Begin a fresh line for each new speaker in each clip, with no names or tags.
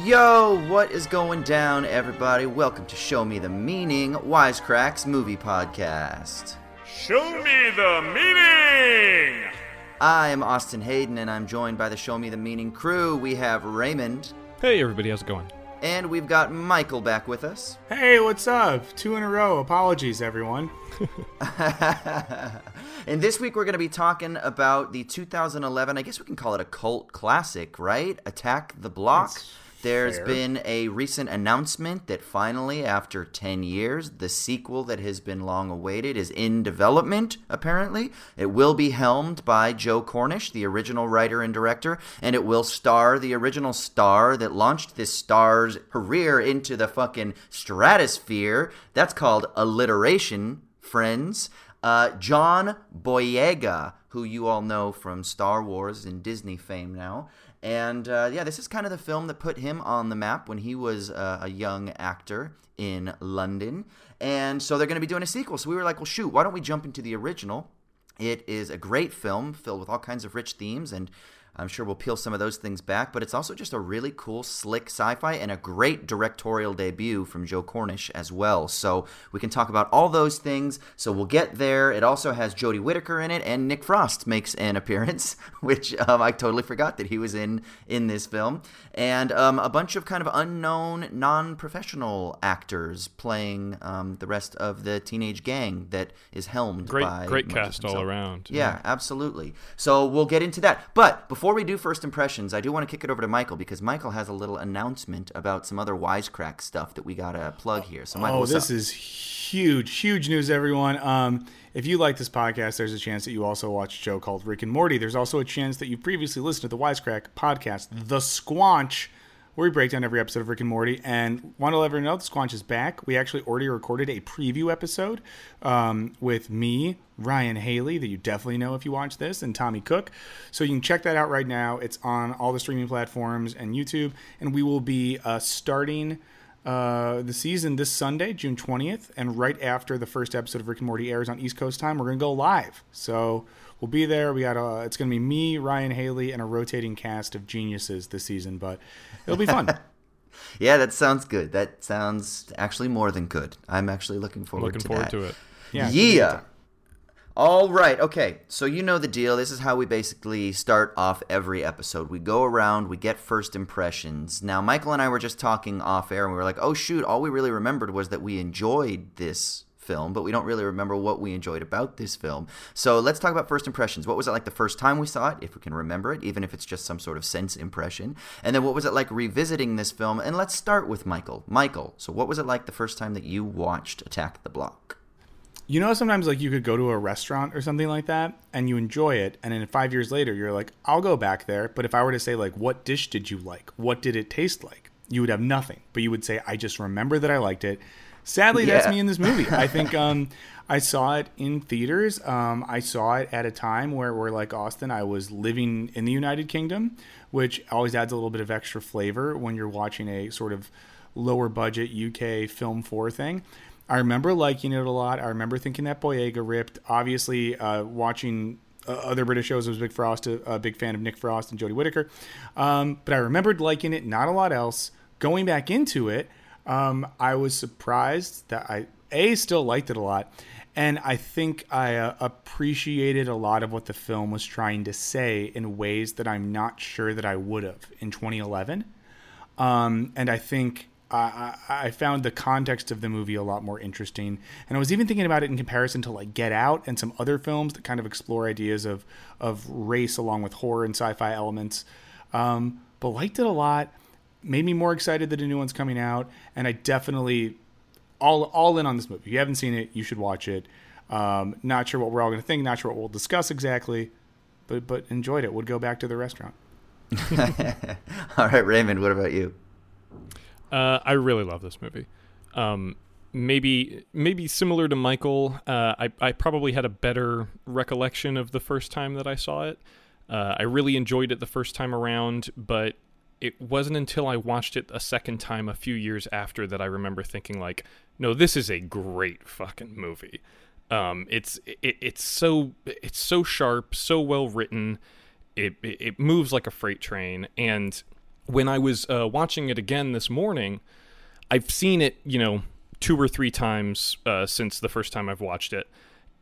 Yo, what is going down, everybody? Welcome to Show Me the Meaning Wisecracks Movie Podcast.
Show me the meaning!
I am Austin Hayden, and I'm joined by the Show Me the Meaning crew. We have Raymond,
Hey everybody, how's it going?
and we've got Michael back with us.
Hey, what's up? Two in a row. Apologies, everyone.
and this week we're going to be talking about the 2011, I guess we can call it a cult classic, right? Attack the Block.
That's
There's
fair.
been a recent announcement that finally, after 10 years, the sequel that has been long awaited is in development, apparently. It will be helmed by Joe Cornish, the original writer and director, and it will star the original star that launched this star's career into the fucking stratosphere. That's called alliteration, friends. Uh, John Boyega, who you all know from Star Wars and Disney fame now. And uh, yeah, this is kind of the film that put him on the map when he was uh, a young actor in London. And so they're going to be doing a sequel. So we were like, well, shoot, why don't we jump into the original? It is a great film filled with all kinds of rich themes, and I'm sure we'll peel some of those things back. But it's also just a really cool, slick sci fi and a great directorial debut from Joe Cornish as well. So we can talk about all those things. So we'll get there. It also has Jodie Whittaker in it, and Nick Frost makes an appearance, which um, I totally forgot that he was in in this film. And um, a bunch of kind of unknown, non professional actors playing um, the rest of the teenage gang that is helmed
Great,
by
great
Moses
cast all
himself.
around.
Yeah, absolutely. So we'll get into that. But before we do first impressions, I do want to kick it over to Michael because Michael has a little announcement about some other wisecrack stuff that we gotta plug here. So Michael,
oh,
what's
this
up?
is huge, huge news, everyone. Um, if you like this podcast, there's a chance that you also watch a show called Rick and Morty. There's also a chance that you previously listened to the Wisecrack podcast, The Squanch, where we break down every episode of Rick and Morty. And want to let everyone know the Squanch is back. We actually already recorded a preview episode um, with me, Ryan Haley, that you definitely know if you watch this, and Tommy Cook. So you can check that out right now. It's on all the streaming platforms and YouTube. And we will be uh, starting uh, the season this Sunday, June 20th, and right after the first episode of Rick and Morty airs on East Coast time, we're gonna go live. So we'll be there. We got a, it's gonna be me, Ryan Haley, and a rotating cast of geniuses this season, but it'll be fun.
yeah, that sounds good. That sounds actually more than good. I'm actually looking forward
Looking
to
forward
that.
to it.
Yeah.
Yeah. All right. Okay. So you know the deal. This is how we basically start off every episode. We go around, we get first impressions. Now, Michael and I were just talking off air, and we were like, oh, shoot, all we really remembered was that we enjoyed this film, but we don't really remember what we enjoyed about this film. So let's talk about first impressions. What was it like the first time we saw it, if we can remember it, even if it's just some sort of sense impression? And then what was it like revisiting this film? And let's start with Michael. Michael, so what was it like the first time that you watched Attack the Block?
You know, sometimes like you could go to a restaurant or something like that and you enjoy it, and then five years later you're like, I'll go back there. But if I were to say like, what dish did you like? What did it taste like? You would have nothing, but you would say, I just remember that I liked it. Sadly, that's me in this movie. I think um, I saw it in theaters. Um, I saw it at a time where, we're like Austin, I was living in the United Kingdom, which always adds a little bit of extra flavor when you're watching a sort of lower budget UK film four thing. I remember liking it a lot. I remember thinking that Boyega ripped. Obviously, uh, watching uh, other British shows, I was Big Frost, a, a big fan of Nick Frost and Jodie Whittaker. Um, but I remembered liking it, not a lot else. Going back into it, um, I was surprised that I a still liked it a lot, and I think I uh, appreciated a lot of what the film was trying to say in ways that I'm not sure that I would have in 2011. Um, and I think I, I found the context of the movie a lot more interesting. And I was even thinking about it in comparison to like Get Out and some other films that kind of explore ideas of of race along with horror and sci-fi elements. Um, but liked it a lot. Made me more excited that a new one's coming out, and I definitely all all in on this movie. If you haven't seen it, you should watch it. Um, not sure what we're all going to think. Not sure what we'll discuss exactly, but but enjoyed it. Would go back to the restaurant.
All right, Raymond, what about you?
Uh, I really love this movie. Um, maybe maybe similar to Michael, uh, I I probably had a better recollection of the first time that I saw it. Uh, I really enjoyed it the first time around, but it wasn't until I watched it a second time a few years after that I remember thinking like, no, this is a great fucking movie. Um, it's it, it's so it's so sharp, so well written. It, it it moves like a freight train, and when I was uh, watching it again this morning, I've seen it, you know, two or three times uh, since the first time I've watched it.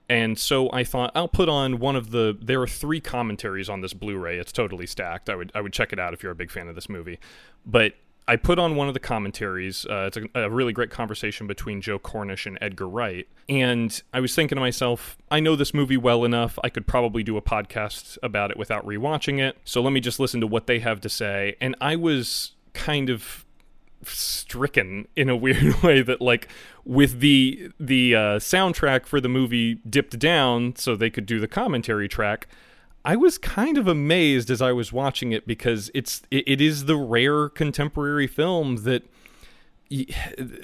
And so I thought I'll put on one of the. There are three commentaries on this Blu-ray. It's totally stacked. I would I would check it out if you're a big fan of this movie. But I put on one of the commentaries. Uh, it's a, a, really great conversation between Joe Cornish and Edgar Wright. And I was thinking to myself, I know this movie well enough. I could probably do a podcast about it without rewatching it. So let me just listen to what they have to say. And I was kind of stricken in a weird way that like with the the uh, soundtrack for the movie dipped down so they could do the commentary track I was kind of amazed as I was watching it because it's it, it is the rare contemporary film that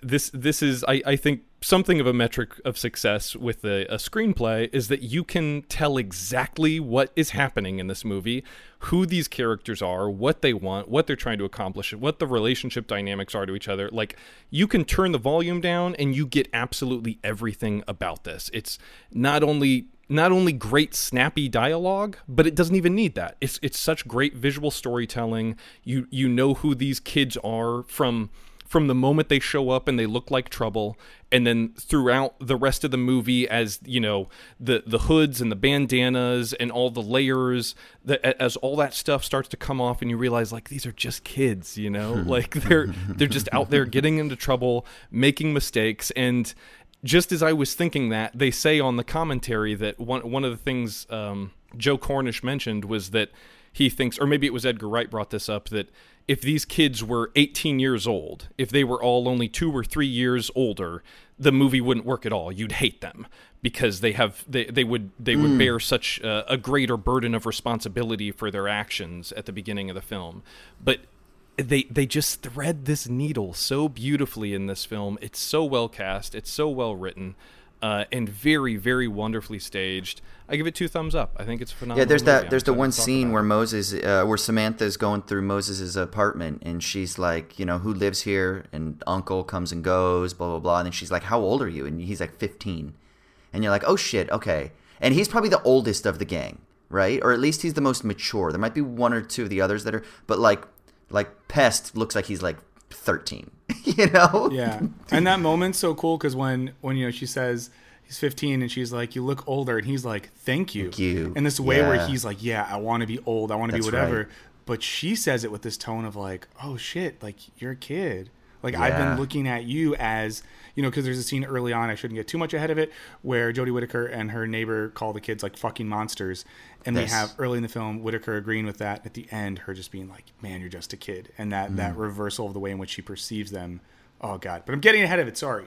this this is I, I think something of a metric of success with a, a, screenplay is that you can tell exactly what is happening in this movie, who these characters are, what they want, what they're trying to accomplish, what the relationship dynamics are to each other. Like you can turn the volume down and you get absolutely everything about this. It's not only not only great snappy dialogue, but it doesn't even need that. It's it's such great visual storytelling. You you know who these kids are from from the moment they show up and they look like trouble and then throughout the rest of the movie as you know the the hoods and the bandanas and all the layers that as all that stuff starts to come off and you realize like these are just kids you know like they're they're just out there getting into trouble making mistakes and just as I was thinking that they say on the commentary that one one of the things um, Joe Cornish mentioned was that he thinks or maybe it was Edgar Wright brought this up that if these kids were 18 years old, if they were all only two or three years older, the movie wouldn't work at all. You'd hate them because they have they, they would they mm. would bear such a, a greater burden of responsibility for their actions at the beginning of the film. But they they just thread this needle so beautifully in this film. It's so well cast. It's so well written uh, and very, very wonderfully staged. I give it two thumbs up. I think it's phenomenal.
Yeah, there's that. There's the one scene where Moses, uh, where Samantha's going through Moses's apartment, and she's like, you know, who lives here? And Uncle comes and goes, blah blah blah. And then she's like, how old are you? And he's like, 15. And you're like, oh shit, okay. And he's probably the oldest of the gang, right? Or at least he's the most mature. There might be one or two of the others that are, but like, like Pest looks like he's like 13 you know
yeah and that moment's so cool because when when you know she says he's 15 and she's like you look older and he's like thank you,
thank you.
and this way yeah. where he's like yeah i want to be old i want to be whatever right. but she says it with this tone of like oh shit like you're a kid like yeah. I've been looking at you as you know because there's a scene early on I shouldn't get too much ahead of it where Jodie Whittaker and her neighbor call the kids like fucking monsters, and we have early in the film Whittaker agreeing with that. At the end, her just being like, "Man, you're just a kid," and that mm. that reversal of the way in which she perceives them. Oh God! But I'm getting ahead of it. Sorry.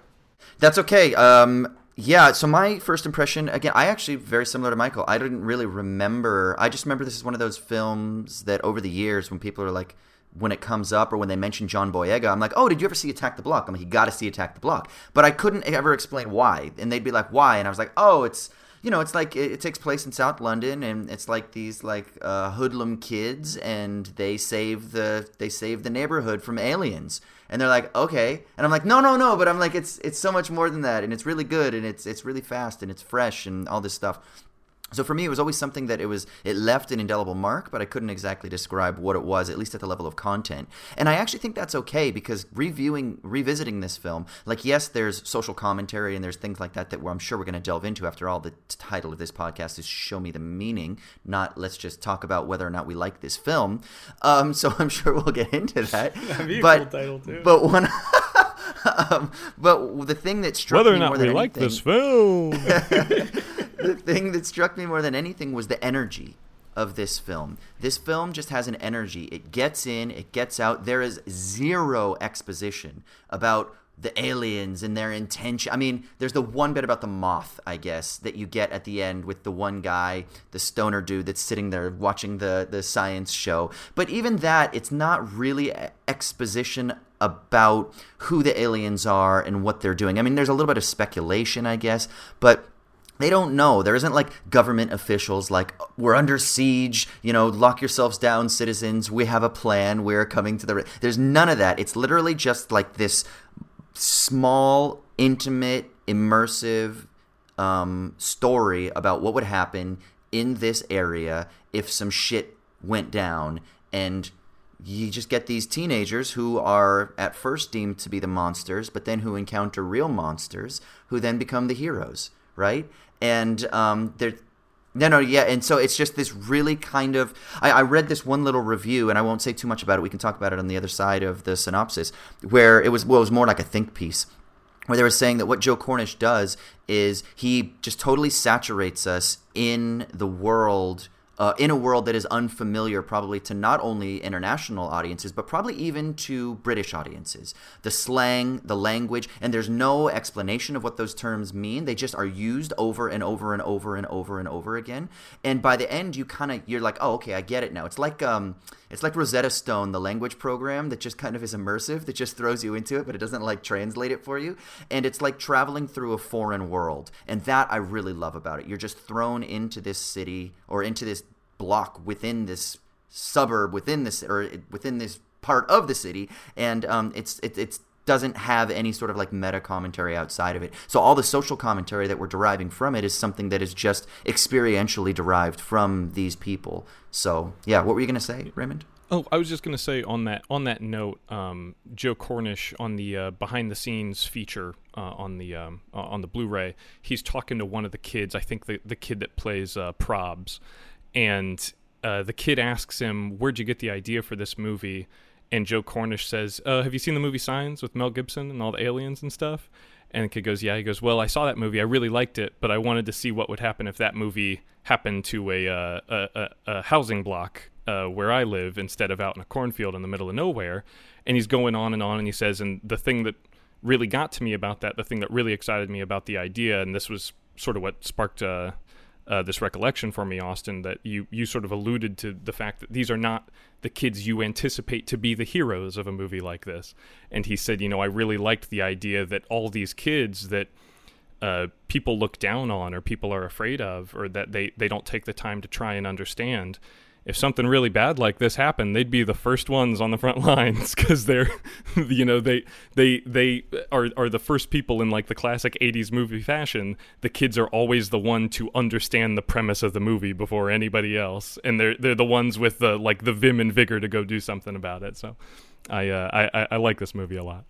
That's okay. Um, yeah. So my first impression, again, I actually very similar to Michael. I didn't really remember. I just remember this is one of those films that over the years when people are like when it comes up or when they mention John Boyega, I'm like, oh, did you ever see Attack the Block? I'm like, you got to see Attack the Block. But I couldn't ever explain why. And they'd be like, why? And I was like, oh, it's, you know, it's like, it, it takes place in South London and it's like these like uh, hoodlum kids and they save the, they save the neighborhood from aliens. And they're like, okay. And I'm like, no, no, no. But I'm like, it's, it's so much more than that. And it's really good and it's, it's really fast and it's fresh and all this stuff. So for me, it was always something that it was it left an indelible mark, but I couldn't exactly describe what it was, at least at the level of content. And I actually think that's okay because reviewing, revisiting this film, like yes, there's social commentary and there's things like that that I'm sure we're going to delve into. After all, the title of this podcast is "Show Me the Meaning," not let's just talk about whether or not we like this film. Um, so I'm sure we'll get into that. But,
a cool title too.
But one. um, but the thing that struck
whether or not
more
we
than
like
anything,
this film
the thing that struck me more than anything was the energy of this film. This film just has an energy. It gets in, it gets out. There is zero exposition about the aliens and their intention. I mean, there's the one bit about the moth, I guess, that you get at the end with the one guy, the stoner dude that's sitting there watching the the science show. But even that, it's not really exposition about who the aliens are and what they're doing. I mean, there's a little bit of speculation, I guess, but they don't know. There isn't like government officials like we're under siege, you know, lock yourselves down citizens, we have a plan, we're coming to the re-. There's none of that. It's literally just like this small, intimate, immersive um, story about what would happen in this area if some shit went down and you just get these teenagers who are at first deemed to be the monsters, but then who encounter real monsters, who then become the heroes, right? And um, they're no, no, yeah, and so it's just this really kind of. I, I, read this one little review, and I won't say too much about it. We can talk about it on the other side of the synopsis, where it was well, it was more like a think piece, where they were saying that what Joe Cornish does is he just totally saturates us in the world uh, in a world that is unfamiliar probably to not only international audiences but probably even to british audiences. The slang the language and there's no explanation of what those terms mean. They just are used over and over and over and over and over again. And by the end you kind of you're like oh okay i get it now. It's like um it's like rosetta stone the language program that just kind of is immersive that just throws you into it but it doesn't like translate it for you. And it's like traveling through a foreign world. And that i really love about it. You're just thrown into this city or into this block within this suburb within this or within this part of the city. And um, it's it, it's doesn't have any sort of like meta commentary outside of it. So all the social commentary that we're deriving from it is something that is just experientially derived from these people. So yeah, what were you to say, Raymond?
Oh, I was just going to say on that on that note, um, Joe Cornish on the uh, behind the scenes feature uh, on the um, uh, on the Blu-ray, he's talking to one of the kids. I think the the kid that plays uh, Probs, and uh, the kid asks him, "Where'd you get the idea for this movie?" And Joe Cornish says, uh, "Have you seen the movie Signs with Mel Gibson and all the aliens and stuff?" And the kid goes, "Yeah." He goes, "Well, I saw that movie. I really liked it, but I wanted to see what would happen if that movie happened to a uh, a, a, housing block uh, where I live instead of out in a cornfield in the middle of nowhere." And he's going on and on, and he says, "And the thing that really got to me about that, the thing that really excited me about the idea, and this was sort of what sparked." Uh, uh, this recollection for me, Austin, that you you sort of alluded to the fact that these are not the kids you anticipate to be the heroes of a movie like this. And he said, you know, I really liked the idea that all these kids that uh, people look down on or people are afraid of or that they, they don't take the time to try and understand if something really bad like this happened, they'd be the first ones on the front lines because they're, you know, they they they are are the first people in like the classic '80s movie fashion. The kids are always the one to understand the premise of the movie before anybody else, and they're they're the ones with the like the vim and vigor to go do something about it. So, I uh, I I like this movie a lot.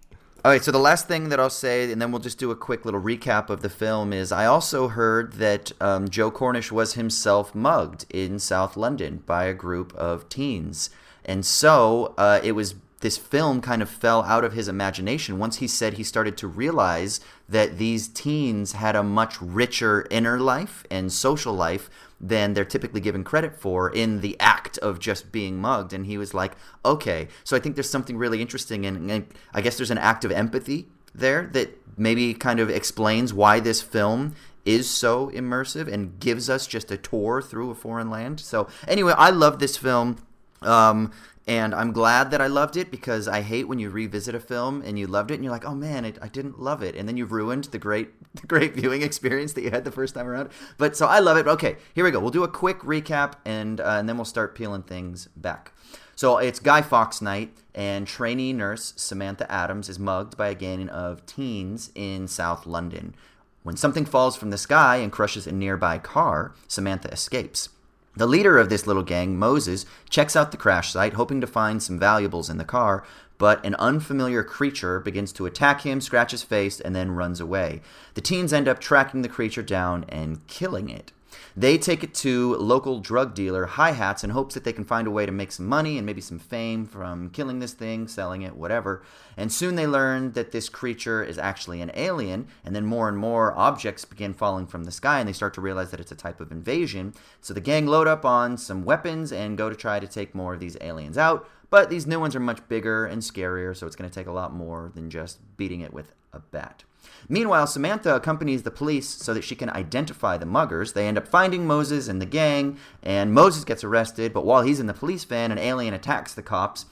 All right, so the last thing that I'll say, and then we'll just do a quick little recap of the film, is I also heard that um, Joe Cornish was himself mugged in South London by a group of teens. And so uh, it was this film kind of fell out of his imagination once he said he started to realize that these teens had a much richer inner life and social life than they're typically given credit for in the act of just being mugged. And he was like, okay. So I think there's something really interesting. And, I guess there's an act of empathy there that maybe kind of explains why this film is so immersive and gives us just a tour through a foreign land. So anyway, I love this film. Um, and I'm glad that I loved it because I hate when you revisit a film and you loved it and you're like, oh man, it, I didn't love it, and then you've ruined the great, the great viewing experience that you had the first time around. But so I love it. Okay, here we go. We'll do a quick recap and uh, and then we'll start peeling things back. So it's Guy Fawkes night, and trainee nurse Samantha Adams is mugged by a gang of teens in South London. When something falls from the sky and crushes a nearby car, Samantha escapes. The leader of this little gang, Moses, checks out the crash site, hoping to find some valuables in the car, but an unfamiliar creature begins to attack him, scratch his face, and then runs away. The teens end up tracking the creature down and killing it. They take it to local drug dealer Hi-Hatz in hopes that they can find a way to make some money and maybe some fame from killing this thing, selling it, whatever. And soon they learn that this creature is actually an alien, and then more and more objects begin falling from the sky, and they start to realize that it's a type of invasion. So the gang load up on some weapons and go to try to take more of these aliens out. But these new ones are much bigger and scarier, so it's going to take a lot more than just beating it with a bat. Meanwhile, Samantha accompanies the police so that she can identify the muggers. They end up finding Moses and the gang, and Moses gets arrested, but while he's in the police van, an alien attacks the cops,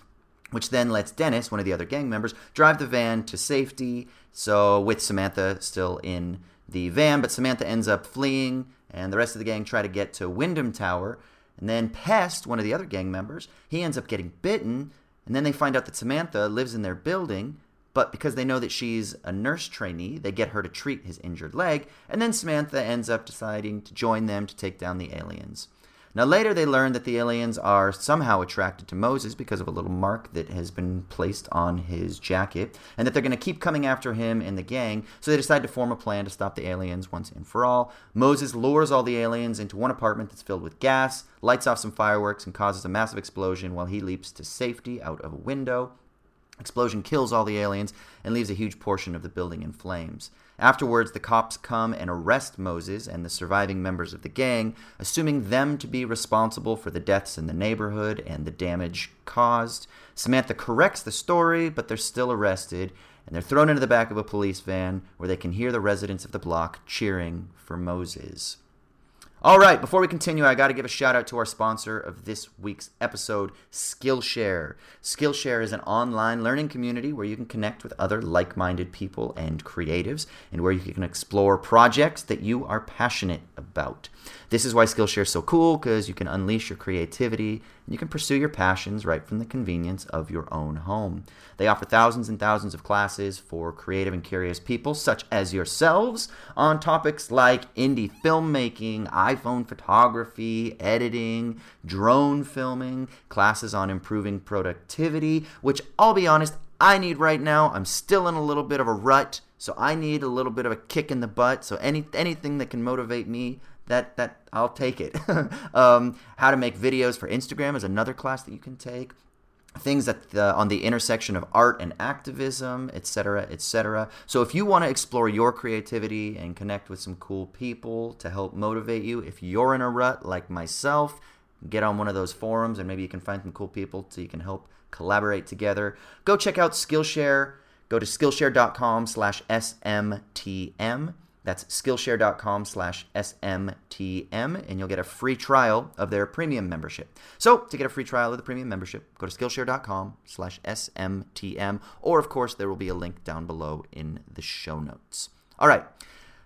which then lets Dennis, one of the other gang members, drive the van to safety. So, with Samantha still in the van, but Samantha ends up fleeing, and the rest of the gang try to get to Wyndham Tower. And then Pest, one of the other gang members, he ends up getting bitten, and then they find out that Samantha lives in their building. But because they know that she's a nurse trainee, they get her to treat his injured leg, and then Samantha ends up deciding to join them to take down the aliens. Now, later they learn that the aliens are somehow attracted to Moses because of a little mark that has been placed on his jacket, and that they're going to keep coming after him and the gang, so they decide to form a plan to stop the aliens once and for all. Moses lures all the aliens into one apartment that's filled with gas, lights off some fireworks, and causes a massive explosion while he leaps to safety out of a window. Explosion kills all the aliens and leaves a huge portion of the building in flames. Afterwards, the cops come and arrest Moses and the surviving members of the gang, assuming them to be responsible for the deaths in the neighborhood and the damage caused. Samantha corrects the story, but they're still arrested, and they're thrown into the back of a police van where they can hear the residents of the block cheering for Moses. All right, before we continue, I got to give a shout out to our sponsor of this week's episode, Skillshare. Skillshare is an online learning community where you can connect with other like minded people and creatives, and where you can explore projects that you are passionate about. This is why Skillshare is so cool because you can unleash your creativity you can pursue your passions right from the convenience of your own home. They offer thousands and thousands of classes for creative and curious people, such as yourselves, on topics like indie filmmaking, iPhone photography, editing, drone filming, classes on improving productivity, which I'll be honest, I need right now. I'm still in a little bit of a rut, so I need a little bit of a kick in the butt. So any anything that can motivate me, that that I'll take it. um, how to make videos for Instagram is another class that you can take. Things that the, on the intersection of art and activism, etc., etc. So if you want to explore your creativity and connect with some cool people to help motivate you, if you're in a rut like myself, get on one of those forums and maybe you can find some cool people so you can help collaborate together. Go check out Skillshare. Go to Skillshare.com slash SMTM. That's Skillshare.com slash SMTM, and you'll get a free trial of their premium membership. So, to get a free trial of the premium membership, go to Skillshare.com slash SMTM, or of course, there will be a link down below in the show notes. All right,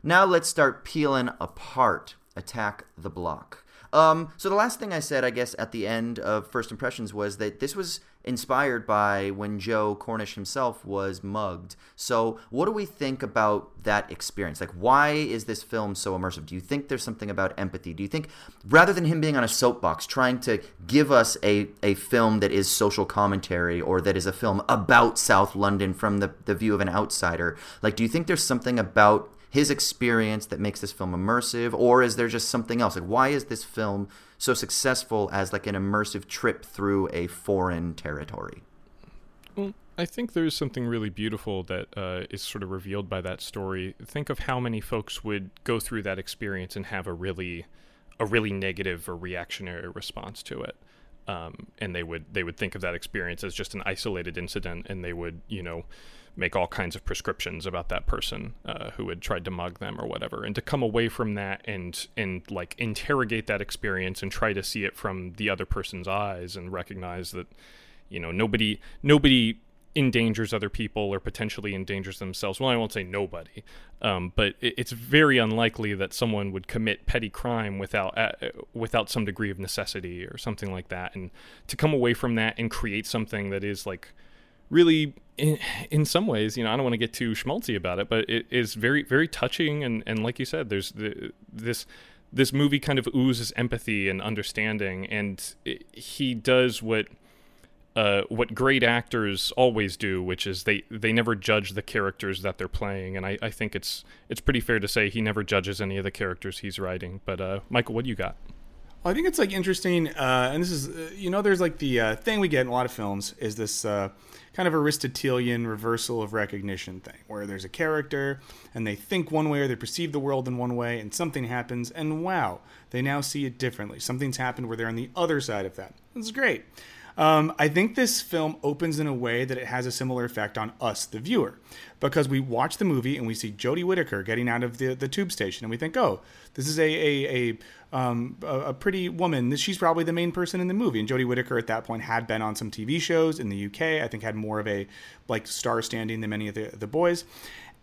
now let's start peeling apart Attack the Block. Um, so the last thing I said, I guess, at the end of First Impressions was that this was inspired by when Joe Cornish himself was mugged. So what do we think about that experience? Like, why is this film so immersive? Do you think there's something about empathy? Do you think, rather than him being on a soapbox trying to give us a, a film that is social commentary or that is a film about South London from the, the view of an outsider, like, do you think there's something about his experience that makes this film immersive or is there just something else like why is this film so successful as like an immersive trip through a foreign territory.
Well i think there's something really beautiful that uh, is sort of revealed by that story. Think of how many folks would go through that experience and have a really a really negative or reactionary response to it. Um, and they would they would think of that experience as just an isolated incident and they would you know make all kinds of prescriptions about that person uh, who had tried to mug them or whatever and to come away from that and and like interrogate that experience and try to see it from the other person's eyes and recognize that you know nobody nobody endangers other people or potentially endangers themselves. Well i won't say nobody um, but it, it's very unlikely that someone would commit petty crime without uh, without some degree of necessity or something like that. And to come away from that and create something that is like really in, in some ways you know i don't want to get too schmaltzy about it but it is very very touching and and like you said there's the, this this movie kind of oozes empathy and understanding and it, he does what uh, what great actors always do, which is they, they never judge the characters that they're playing, and I, I think it's it's pretty fair to say he never judges any of the characters he's writing. But uh, Michael, what do you got?
Well, I think it's like interesting, uh, and this is uh, you know there's like the uh, thing we get in a lot of films is this uh, kind of Aristotelian reversal of recognition thing, where there's a character and they think one way or they perceive the world in one way, and something happens, and wow, they now see it differently. Something's happened where they're on the other side of that. It's great. Um, I think this film opens in a way that it has a similar effect on us, the viewer, because we watch the movie and we see Jodie Whittaker getting out of the, the tube station, and we think, oh, this is a a, a um, a, a, pretty woman. She's probably the main person in the movie. And Jodie Whittaker at that point had been on some TV shows in the UK. I think had more of a like star standing than many of the, the boys.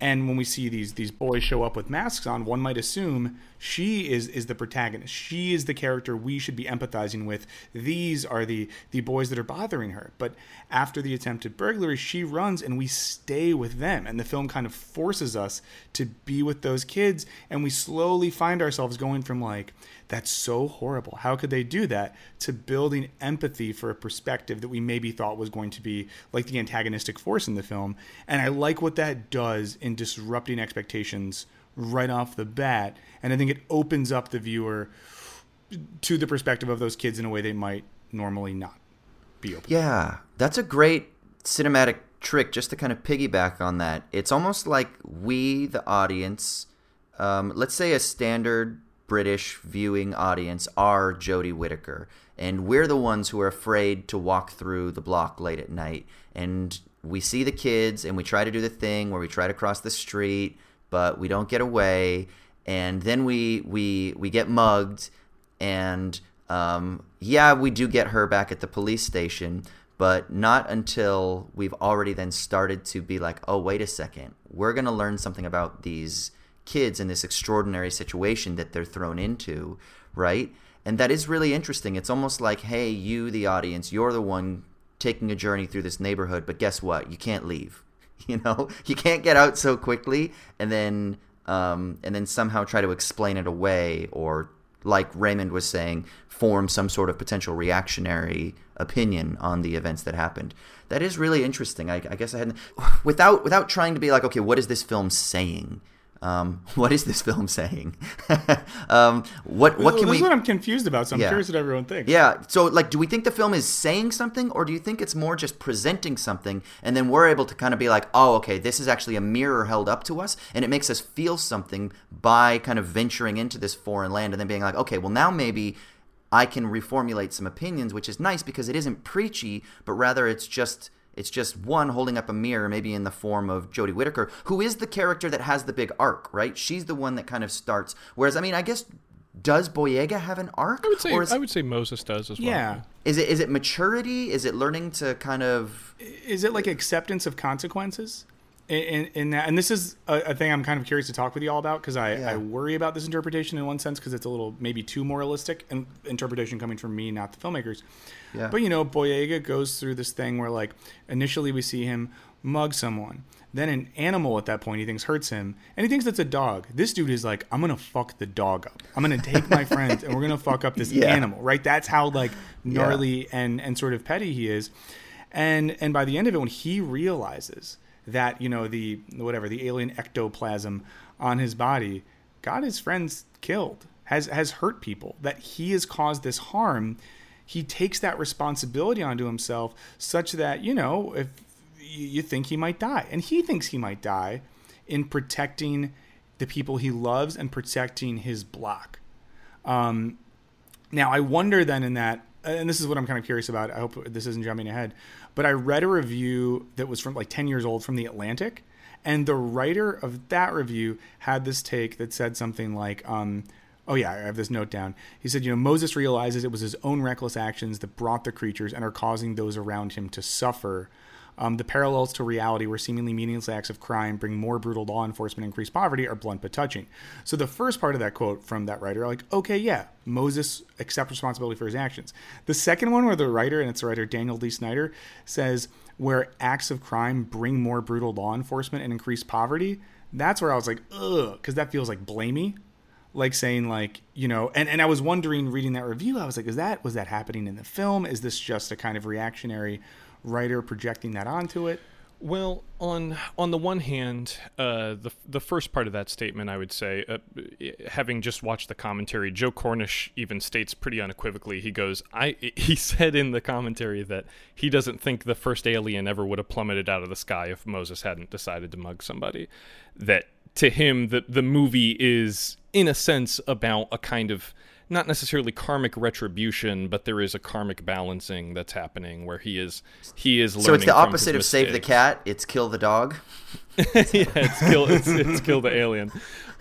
And when we see these these boys show up with masks on, one might assume she is is the protagonist. She is the character we should be empathizing with. These are the the boys that are bothering her. But after the attempted burglary, she runs and we stay with them. And the film kind of forces us to be with those kids and we slowly find ourselves going from like that's so horrible. How could they do that? To building empathy for a perspective that we maybe thought was going to be like the antagonistic force in the film. And I like what that does in disrupting expectations right off the bat. And I think it opens up the viewer to the perspective of those kids in a way they might normally not be open.
Yeah, that's a great cinematic trick just to kind of piggyback on that. It's almost like we, the audience, um, let's say a standard British viewing audience are Jodie Whittaker, and we're the ones who are afraid to walk through the block late at night. And we see the kids, and we try to do the thing where we try to cross the street, but we don't get away. And then we we we get mugged, and um, yeah, we do get her back at the police station, but not until we've already then started to be like, oh, wait a second, we're gonna learn something about these kids in this extraordinary situation that they're thrown into, right? And that is really interesting. It's almost like, hey, you, the audience, you're the one taking a journey through this neighborhood, but guess what? You can't leave. You know, you can't get out so quickly and then um, and then somehow try to explain it away or like Raymond was saying, form some sort of potential reactionary opinion on the events that happened. That is really interesting. I, I guess I hadn't without without trying to be like, okay, what is this film saying? Um, what is this film saying? um, what what can
this
we?
is what I'm confused about. So I'm
Yeah.
curious what everyone thinks.
Yeah. So, like, do we think the film is saying something, or do you think it's more just presenting something, and then we're able to kind of be like, oh, okay, this is actually a mirror held up to us, and it makes us feel something by kind of venturing into this foreign land, and then being like, okay, well, now maybe I can reformulate some opinions, which is nice because it isn't preachy, but rather it's just. It's just one holding up a mirror, maybe in the form of Jodie Whittaker, who is the character that has the big arc, right? She's the one that kind of starts. Whereas, I mean, I guess does Boyega have an arc?
I would say
or is,
I would say Moses does as well.
Yeah.
is it is it maturity? Is it learning to kind of
Is it like acceptance of consequences? In, in, that, and this is a, a thing I'm kind of curious to talk with you all about because I,
Yeah.
I worry about this interpretation in one sense because it's a little maybe too moralistic and interpretation coming from me, not the filmmakers.
Yeah.
But you know, Boyega goes through this thing where like initially we see him mug someone, then an animal at that point he thinks hurts him, and he thinks that's a dog. This dude is like, I'm gonna fuck the dog up. I'm gonna take my friends and we're gonna fuck up this
Yeah.
animal. Right? That's how like gnarly and and sort of petty he is. And and by the end of it, when he realizes that you know the whatever the alien ectoplasm on his body got his friends killed, has has hurt people, that he has caused this harm, he takes that responsibility onto himself, such that you know if you think he might die, and he thinks he might die in protecting the people he loves and protecting his block. Um, now, I wonder then in that, and this is what I'm kind of curious about. I hope this isn't jumping ahead, but I read a review that was from like 10 years old from The Atlantic, and the writer of that review had this take that said something like, um, Oh yeah, I have this note down. He said, you know, Moses realizes it was his own reckless actions that brought the creatures and are causing those around him to suffer. Um, the parallels to reality, where seemingly meaningless acts of crime bring more brutal law enforcement and increased poverty, are blunt but touching. So the first part of that quote from that writer, like, okay, yeah, Moses accepts responsibility for his actions. The second one, where the writer, and it's the writer Daniel D. Snyder, says, where acts of crime bring more brutal law enforcement and increased poverty, that's where I was like, ugh, because that feels like blamey like saying like you know and, and i was wondering reading that review i was like is that was that happening in the film is this just a kind of reactionary writer projecting that onto it
Well, on on the one hand, uh, the the first part of that statement, I would say, uh, having just watched the commentary, Joe Cornish even states pretty unequivocally. He goes, "I." He said in the commentary that he doesn't think the first alien ever would have plummeted out of the sky if Moses hadn't decided to mug somebody. That to him, the the movie is in a sense about a kind of not necessarily karmic retribution, but there is a karmic balancing that's happening where he is he is learning.
so it's the opposite of save the cat? It's kill the dog.
yeah, it's kill it's, it's kill the alien.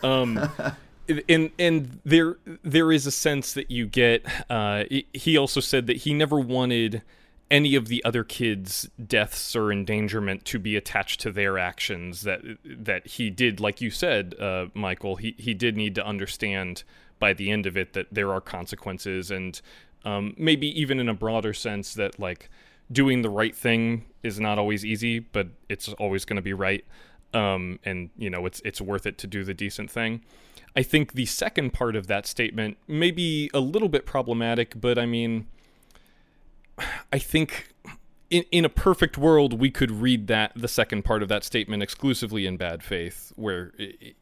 Um, and and there there is a sense that you get. Uh, he- he also said that he never wanted any of the other kids' deaths or endangerment to be attached to their actions. That that he did, like you said, uh, Michael. He he did need to understand by the end of it that there are consequences, and um, maybe even in a broader sense that like doing the right thing is not always easy, but it's always going to be right. um, and you know it's it's worth it to do the decent thing. I think the second part of that statement may be a little bit problematic, but I mean, I think in, in a perfect world, we could read that the second part of that statement exclusively in bad faith, where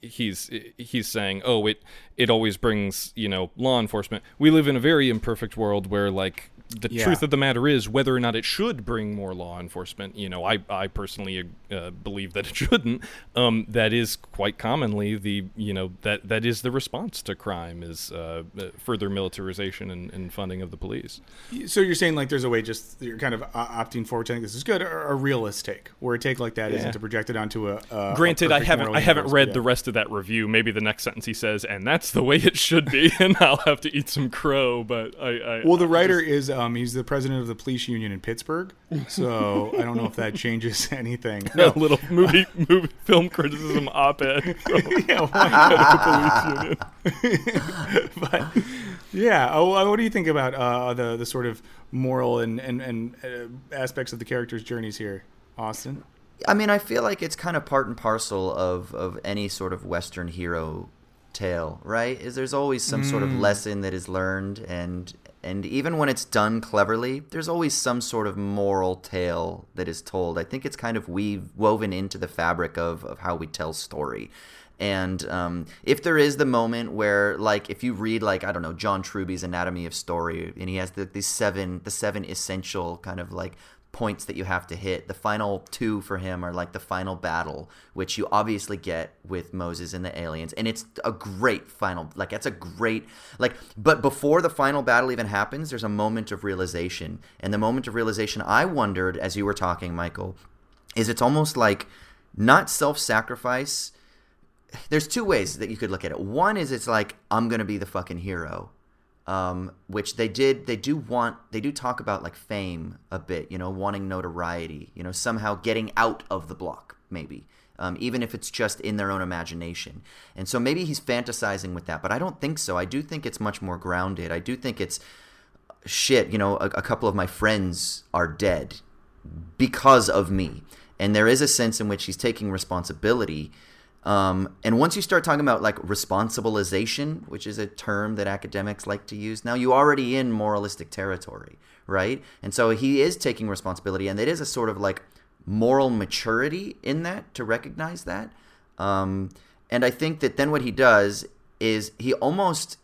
he's he's saying, "Oh, it it always brings you know law enforcement." We live in a very imperfect world where like the yeah. truth of the matter is whether or not it should bring more law enforcement. You know, I I personally uh, believe that it shouldn't. Um, that is quite commonly the you know that that is the response to crime is uh, uh, further militarization and, and, funding of the police.
So you're saying like there's a way just you're kind of opting for saying this is good or a realist take where a take like that yeah. not to project it onto a. a
Granted,
a
I haven't I haven't read yeah. the rest of that review. Maybe the next sentence he says, and that's the way it should be, and I'll have to eat some crow. But I, I
well, the writer just, is um, he's the president of the police union in Pittsburgh, so I don't know if that changes anything.
No. A little movie, movie film criticism op-ed. yeah,
why police union? but yeah, oh, what do you think about uh, the the sort of moral and and, and uh, aspects of the characters' journeys here, Austin?
I mean, I feel like it's kind of part and parcel of of any sort of Western hero tale, right? Is there's always some mm. sort of mm. lesson that is learned and and even when it's done cleverly, there's always some sort of moral tale that is told. I think it's kind of weave, woven into the fabric of, of how we tell story. And um, if there is the moment where, like, if you read, like, I don't know, John Truby's Anatomy of Story, and he has the, the seven, the seven essential kind of like points that you have to hit. The final two for him are like the final battle, which you obviously get with Moses and the aliens, and it's a great final. Like that's a great like. But before the final battle even happens, there's a moment of realization, and the moment of realization I wondered as you were talking, Michael, is it's almost like not self-sacrifice. There's two ways that you could look at it. One is it's like I'm gonna be the fucking hero um, which they did they do want they do talk about like fame a bit you know wanting notoriety you know somehow getting out of the block maybe um, even if it's just in their own imagination. And so maybe he's fantasizing with that but i don't think so. I do think it's much more grounded. I do think it's shit you know a, a couple of my friends are dead because of me. And there is a sense in which he's taking responsibility um, and once you start talking about like responsibilization, which is a term that academics like to use, now you are already in moralistic territory, right? And so he is taking responsibility, and it is a sort of like moral maturity in that to recognize that. Um, and I think that then what he does is he almost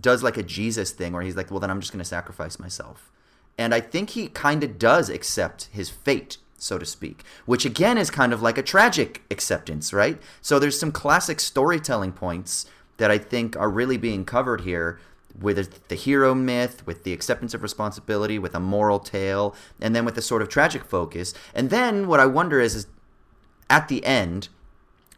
does like a Jesus thing where he's like, well, then I'm just going to sacrifice myself. And I think he kind of does accept his fate so to speak, which again is kind of like a tragic acceptance, right? So there's some classic storytelling points that I think are really being covered here with the hero myth, with the acceptance of responsibility, with a moral tale, and then with a sort of tragic focus. And then what I wonder is, is at the end,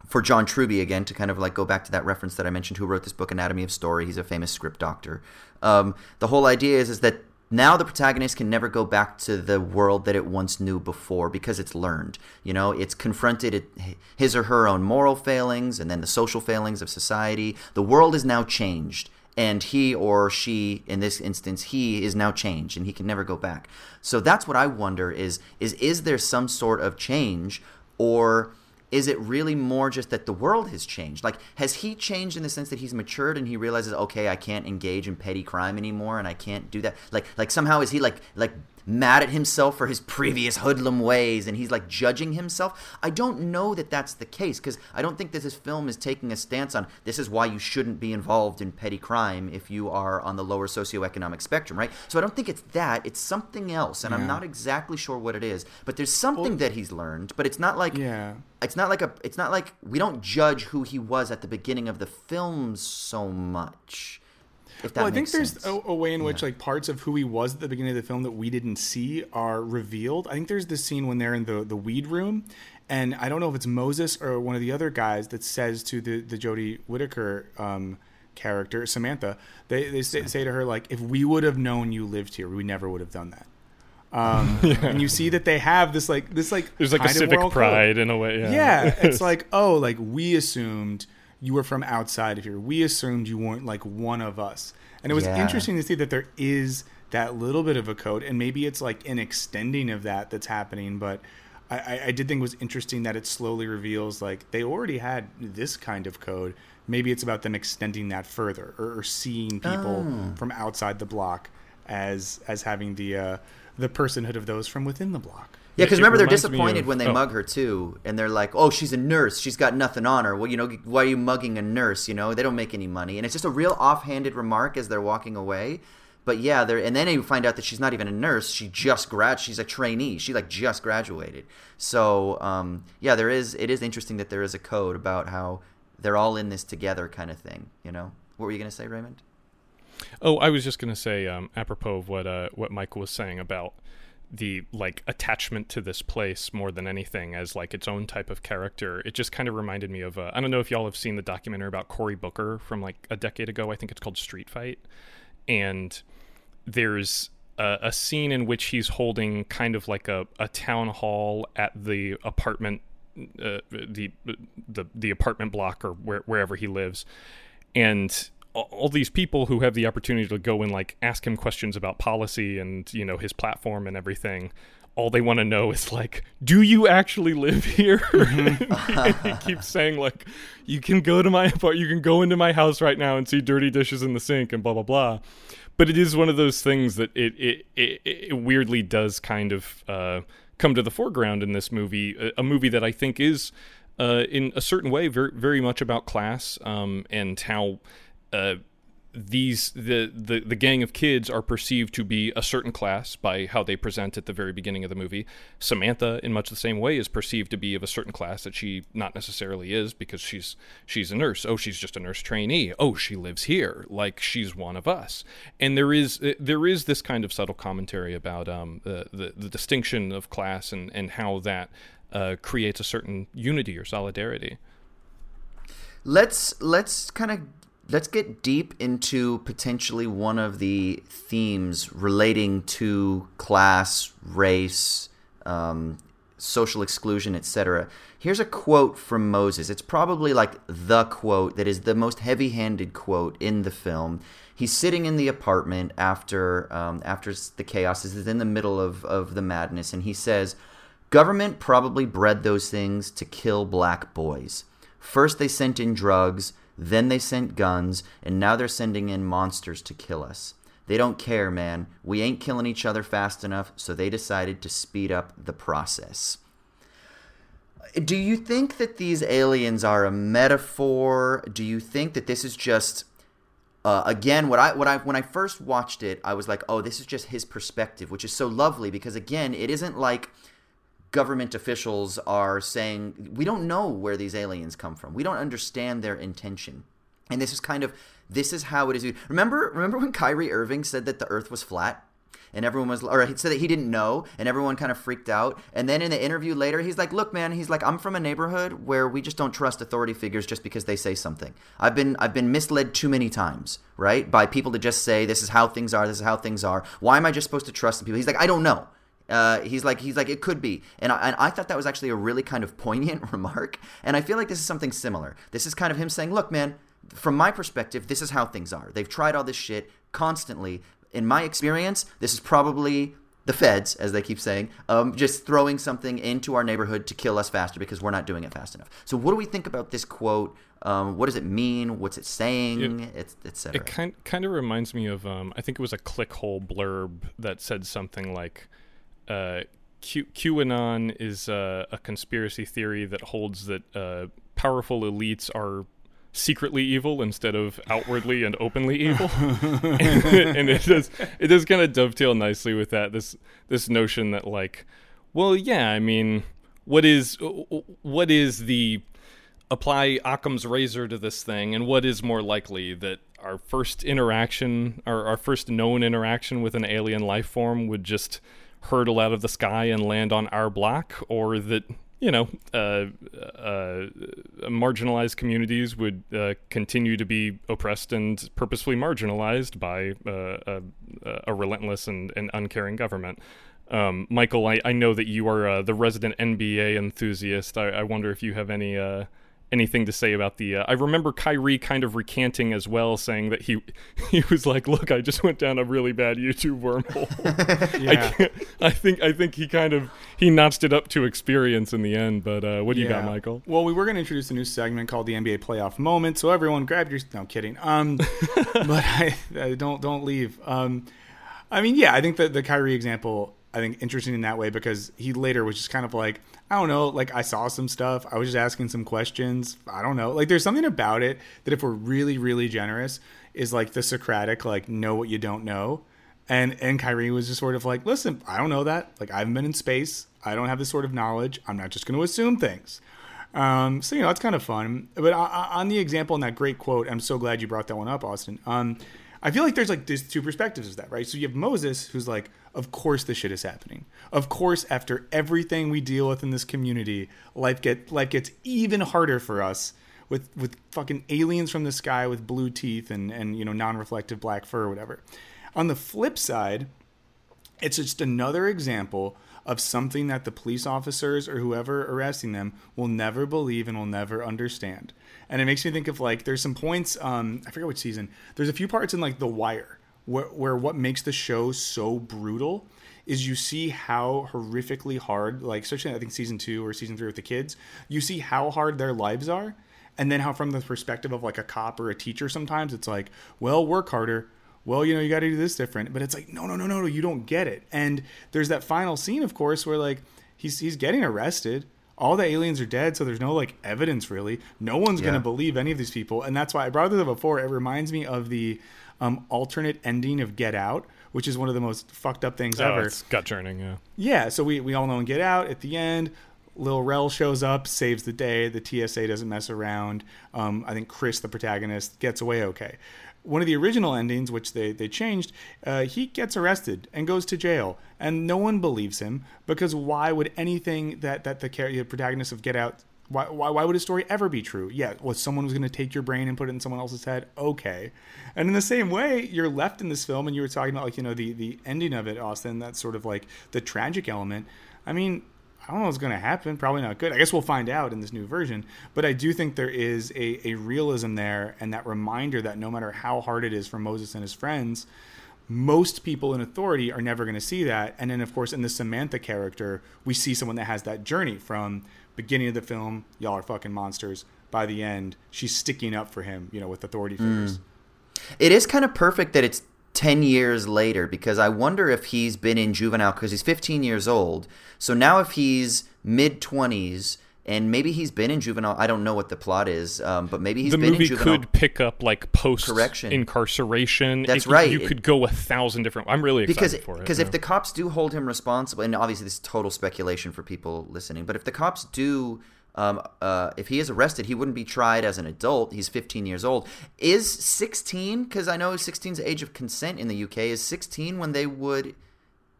for John Truby again to kind of like go back to that reference that I mentioned, who wrote this book, Anatomy of Story. He's a famous script doctor. Um, the whole idea is is that now the protagonist can never go back to the world that it once knew before because it's learned. You know, it's confronted his or her own moral failings and then the social failings of society. The world is now changed. And he or she, in this instance, he is now changed and he can never go back. So that's what I wonder is is is there some sort of change or is it really more just that the world has changed? Like, has he changed in the sense that he's matured and he realizes, okay, I can't engage in petty crime anymore, and I can't do that? Like, like somehow is he like like mad at himself for his previous hoodlum ways and he's like judging himself. I don't know that that's the case because I don't think that this film is taking a stance on this is why you shouldn't be involved in petty crime if you are on the lower socioeconomic spectrum, right? So I don't think it's that. It's something else, and yeah. I'm not exactly sure what it is. But there's something well, that he's learned, but it's not like yeah. It's not like a. It's not like we don't judge who he was at the beginning of the film so much well, I think
there's a, a, way in which yeah. like parts of who he was at the beginning of the film that we didn't see are revealed. I think there's this scene when they're in the the weed room, and I don't know if it's Moses or one of the other guys that says to the the Jodie Whittaker um, character Samantha, they they say, say, to her like, if we would have known you lived here, we never would have done that. Um, yeah. and you see that they have this like this like
there's like a civic pride code. in a way.
Yeah, yeah it's like oh like we assumed you were from outside of here. We assumed you weren't like one of us. And it was yeah. interesting to see that there is that little bit of a code, and maybe it's like an extending of that that's happening. But I, I did think it was interesting that it slowly reveals like they already had this kind of code. Maybe it's about them extending that further or, or seeing people
Oh.
from outside the block as as having the uh, the personhood of those from within the block.
Yeah, because remember they're disappointed
of-
when they
oh.
mug her too, and they're like, "Oh, she's a nurse. She's got nothing on her. Well, you know, why are you mugging a nurse? You know, they don't make any money." And it's just a real offhanded remark as they're walking away. But yeah, they're and then you find out that she's not even a nurse. She just grad. She's a trainee. She like just graduated. So um, yeah, there is. It is interesting that there is a code about how they're all in this together, kind of thing. You know, what were you gonna say, Raymond?
Oh, I was just gonna say, um, apropos of what uh, what Michael was saying about the like attachment to this place more than anything as like its own type of character. It just kind of reminded me of uh, I don't know if y'all have seen the documentary about Cory Booker from like a decade ago. I think it's called Street Fight, and there's a, a scene in which he's holding kind of like a, a town hall at the apartment uh, the the the apartment block or where, wherever he lives and all- these people who have the opportunity to go and like ask him questions about policy and you know his platform and everything all they want to know is like do you actually live here? And he keeps saying like you can go to my apart you can go into my house right now and see dirty dishes in the sink and blah blah blah. But it is one of those things that it it, it, it weirdly does kind of uh, come to the foreground in this movie a, a movie that i think is uh, in a certain way very very much about class um, and how uh, these the, the the gang of kids are perceived to be a certain class by how they present at the very beginning of the movie. Samantha, in much the same way, is perceived to be of a certain class that she not necessarily is because she's she's a nurse. Oh, she's just a nurse trainee. Oh, she lives here, like she's one of us. And there is there is this kind of subtle commentary about um, the, the the distinction of class and and how that uh, creates a certain unity or solidarity.
let's let's kind of let's get deep into potentially one of the themes relating to class, race, um, social exclusion, etc. Here's a quote from Moses. It's probably like the quote that is the most heavy-handed quote in the film. He's sitting in the apartment after um, after the chaos. Is in the middle of, of the madness, and he says, "Government probably bred those things to kill black boys. First they sent in drugs, then they sent guns, and now they're sending in monsters to kill us. They don't care, man. We ain't killing each other fast enough, so they decided to speed up the process." Do you think that these aliens are a metaphor? Do you think that this is just uh, again, what I what I when I first watched it, I was like, oh, this is just his perspective, which is so lovely because again, it isn't like government officials are saying we don't know where these aliens come from. We don't understand their intention. And this is kind of this is how it is. Remember remember when Kyrie Irving said that the earth was flat? And everyone was, or he said that he didn't know, and everyone kind of freaked out. And then in the interview later, he's like, "Look, man, he's like, I'm from a neighborhood where we just don't trust authority figures just because they say something. I've been, I've been misled too many times, right, by people to just say this is how things are, this is how things are. Why am I just supposed to trust the people? He's like, I don't know. Uh, he's like he's like it could be, and I, and I thought that was actually a really kind of poignant remark, and I feel like this is something similar. This is kind of him saying, "Look, man, from my perspective, this is how things are. They've tried all this shit constantly. In my experience, this is probably the feds, as they keep saying, um, just throwing something into our neighborhood to kill us faster because we're not doing it fast enough. So, what do we think about this quote? Um, what does it mean? What's it saying? It's etc.
It kind kind of reminds me of um, I think it was a clickhole blurb that said something like, uh, Q- "QAnon is uh, a conspiracy theory that holds that uh, powerful elites are." secretly evil instead of outwardly and openly evil and, and it does it does kind of dovetail nicely with that this this notion that like well yeah i mean what is what is the apply Occam's razor to this thing, and what is more likely that our first interaction, our, our first known interaction with an alien life form would just hurtle out of the sky and land on our block, or that you know, uh, uh, marginalized communities would uh, continue to be oppressed and purposefully marginalized by uh, a, a, relentless and, and uncaring government. Um, Michael, I, I know that you are uh, the resident NBA enthusiast. I, I wonder if you have any uh, anything to say about the. Uh, I remember Kyrie kind of recanting as well, saying that he he was like, "Look, I just went down a really bad YouTube wormhole."
Yeah.
I, I think I think he kind of he notched it up to experience in the end. But uh, what do you got, Michael?
Well, we were going to introduce a new segment called the NBA Playoff Moment. So everyone, grab your. No, kidding. Um, but I, I don't don't leave. Um, I mean, yeah, I think that the Kyrie example, I think interesting in that way because he later was just kind of like, I don't know, like I saw some stuff. I was just asking some questions. I don't know. Like there's something about it that if we're really, really generous, is like the Socratic, like know what you don't know. And and Kyrie was just sort of like, listen, I don't know that. Like I haven't been in space. I don't have this sort of knowledge. I'm not just going to assume things. Um, so you know, that's kind of fun. But on the example in that great quote, I'm so glad you brought that one up, Austin. Um, I feel like there's like these two perspectives of that, right? So you have Moses, who's like, of course this shit is happening. Of course, after everything we deal with in this community, life get life gets even harder for us with with fucking aliens from the sky with blue teeth and and you know non-reflective black fur or whatever. On the flip side, it's just another example of something that the police officers or whoever arresting them will never believe and will never understand. And it makes me think of like there's some points um I forget which season. There's a few parts in like The Wire where, where what makes the show so brutal is you see how horrifically hard like especially I think season 2 or season 3 with the kids, you see how hard their lives are and then how from the perspective of like a cop or a teacher sometimes it's like, well, work harder well, you know, you got to do this different. But it's like, no, no, no, no, no, you don't get it. And there's that final scene, of course, where like he's he's getting arrested. All the aliens are dead, so there's no like evidence really. No one's
Yeah.
gonna believe any of these people, and that's why I brought this up before. It reminds me of the um, alternate ending of Get Out, which is one of the most fucked up things
Oh,
ever.
it's gut churning. Yeah.
Yeah, so we, we all know in Get Out at the end, Lil Rel shows up, saves the day. The TSA doesn't mess around. Um, I think Chris, the protagonist, gets away okay. One of the original endings, which they, they changed, uh, he gets arrested and goes to jail. And no one believes him because why would anything that, that the, the protagonist of Get Out, why, why, why would a story ever be true? Yeah, well, someone was going to take your brain and put it in someone else's head. Okay. And in the same way, you're left in this film, and you were talking about, like, you know, the, the ending of it, Austin, that's sort of like the tragic element. I mean, I don't know what's going to happen. Probably not good. I guess we'll find out in this new version. But I do think there is a, a realism there and that reminder that no matter how hard it is for Moses and his friends, most people in authority are never going to see that. And then, of course, in the Samantha character, we see someone that has that journey from beginning of the film, y'all are fucking monsters. By the end, she's sticking up for him, you know, with authority hmm. figures.
It is kind of perfect that it's 10 years later because I wonder if he's been in juvenile because he's 15 years old. So now if he's mid 20s and maybe he's been in juvenile, I don't know what the plot is, um, but maybe he's
the
been
movie
in juvenile.
could pick up like post
Correction.
incarceration.
That's
It-
right.
You
It-
could go a thousand different. I'm really excited
because
for it.
because
yeah.
if the cops do hold him responsible, and obviously this is total speculation for people listening, but if the cops do, um, uh, if he is arrested, he wouldn't be tried as an adult. He's 15 years old. Is 16? Because I know 16 is age of consent in the UK. Is 16 when they would?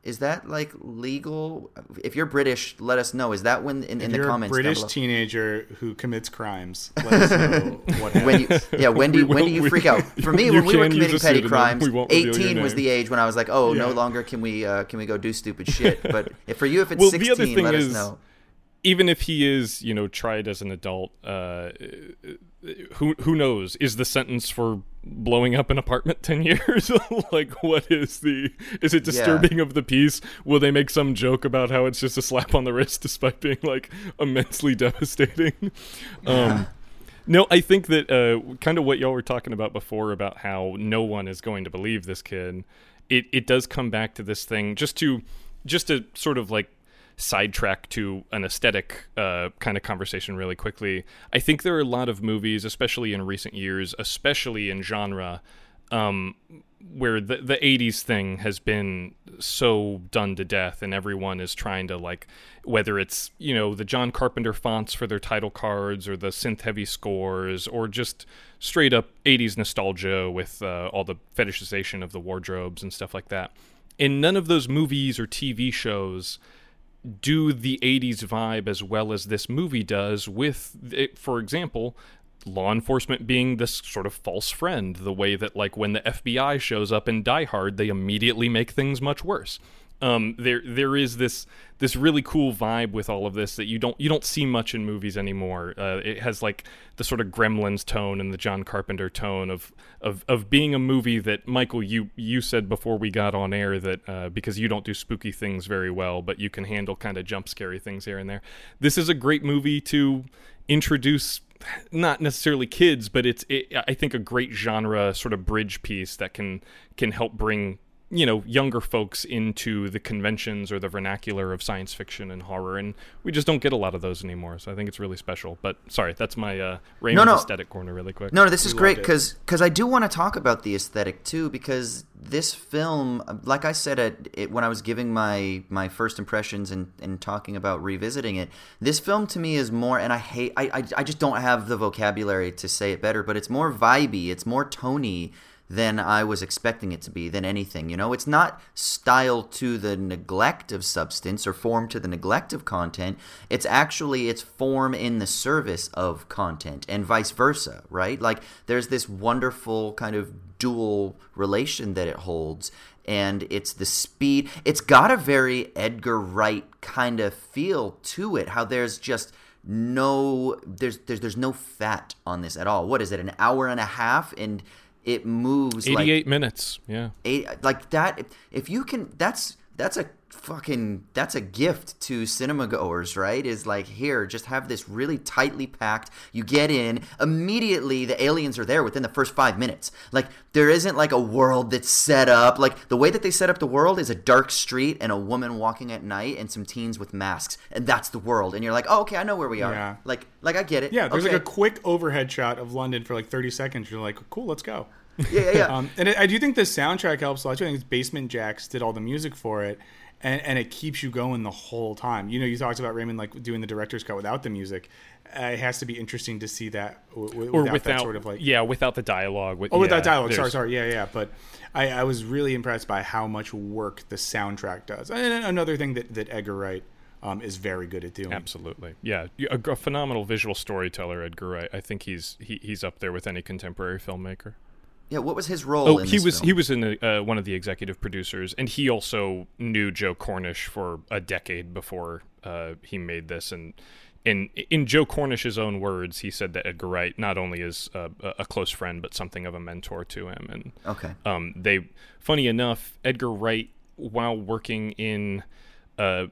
Is that like legal? If you're British, let us know. Is that when in, in
If
the
you're
comments
a British teenager who commits crimes, let us know what
when you yeah when do you, when do you
we-
freak out? For me when we were committing petty crimes
We won't reveal your
18 was the age when i was like oh no longer can we uh, can we go do stupid shit. But if for you if it's
Well, the
16
other thing
let us
is-
know.
even if he is, you know, tried as an adult, uh, who who knows? Is the sentence for blowing up an apartment ten years? like, what is the? Is it disturbing of the peace? Will they make some joke about how it's just a slap on the wrist, despite being like immensely devastating? Um, no, I think that uh, kind of what y'all were talking about before about how no one is going to believe this kid. It it does come back to this thing just to just to sort of like sidetrack to an aesthetic uh, kind of conversation really quickly. I think there are a lot of movies, especially in recent years, especially in genre, um, where the the '80s thing has been so done to death, and everyone is trying to like, whether it's you know the John Carpenter fonts for their title cards, or the synth heavy scores, or just straight up '80s nostalgia with uh, all the fetishization of the wardrobes and stuff like that. In none of those movies or TV shows do the 80s vibe as well as this movie does with it, for example law enforcement being this sort of false friend the way that like when the FBI shows up in Die Hard they immediately make things much worse Um, there there is this this really cool vibe with all of this that you don't you don't see much in movies anymore. Uh, it has like the sort of Gremlins tone and the John Carpenter tone of of of being a movie that Michael you you said before we got on air that uh, because you don't do spooky things very well, but you can handle kind of jump scary things here and there. This is a great movie to introduce not necessarily kids, but it's it, I think a great genre sort of bridge piece that can can help bring you know younger folks into the conventions or the vernacular of science fiction and horror and we just don't get a lot of those anymore so i think it's really special. But sorry that's my uh Raymond's
no.
aesthetic corner really quick.
No, no, this is great because because I do want to talk about the aesthetic too because this film, like I said at it, when I was giving my my first impressions and, and talking about revisiting it, this film to me is more, and I hate, I, I I just don't have the vocabulary to say it better, but it's more vibey, it's more tony than I was expecting it to be than anything. You know, it's not style to the neglect of substance or form to the neglect of content. It's actually it's form in the service of content and vice versa, right? Like there's this wonderful kind of dual relation that it holds and it's the speed. It's got a very Edgar Wright kind of feel to it. How there's just no there's there's there's no fat on this at all. What is it? An hour and a half and it moves like
88 minutes yeah.
eight like that if you can that's that's a fucking that's a gift to cinema goers right is like here just have this really tightly packed you get in immediately the aliens are there within the first five minutes like there isn't like a world that's set up like the way that they set up the world is a dark street and a woman walking at night and some teens with masks and that's the world and you're like oh okay i know where we are
Yeah.
like like i get it
Yeah, there's
okay.
like a quick overhead shot of London for like 30 seconds. You're like, cool, let's go.
Yeah yeah, yeah.
Um, and I I do think the soundtrack helps a lot too. I think it's Basement Jaxx did all the music for it, and, and it keeps you going the whole time. You know, you talked about Raymond like doing the director's cut without the music. Uh, it has to be interesting to see that w- w-
or
without,
without
that sort of like
yeah without the dialogue with,
Oh, with
yeah,
that dialogue. Sorry,
there's-
sorry. Yeah, yeah. But I, I was really impressed by how much work the soundtrack does. And another thing that, that Edgar Wright um, is very good at doing.
Absolutely, yeah. A, a phenomenal visual storyteller, Edgar Wright. I think he's he, he's up there with any contemporary filmmaker.
Yeah what was his role
Oh, he was
film?
he was in uh, one of the executive producers, and he also knew Joe Cornish for a decade before uh, he made this. And in in Joe Cornish's own words, he said that Edgar Wright not only is a, a close friend, but something of a mentor to him. And
okay
um, they, funny enough, Edgar Wright, while working in uh,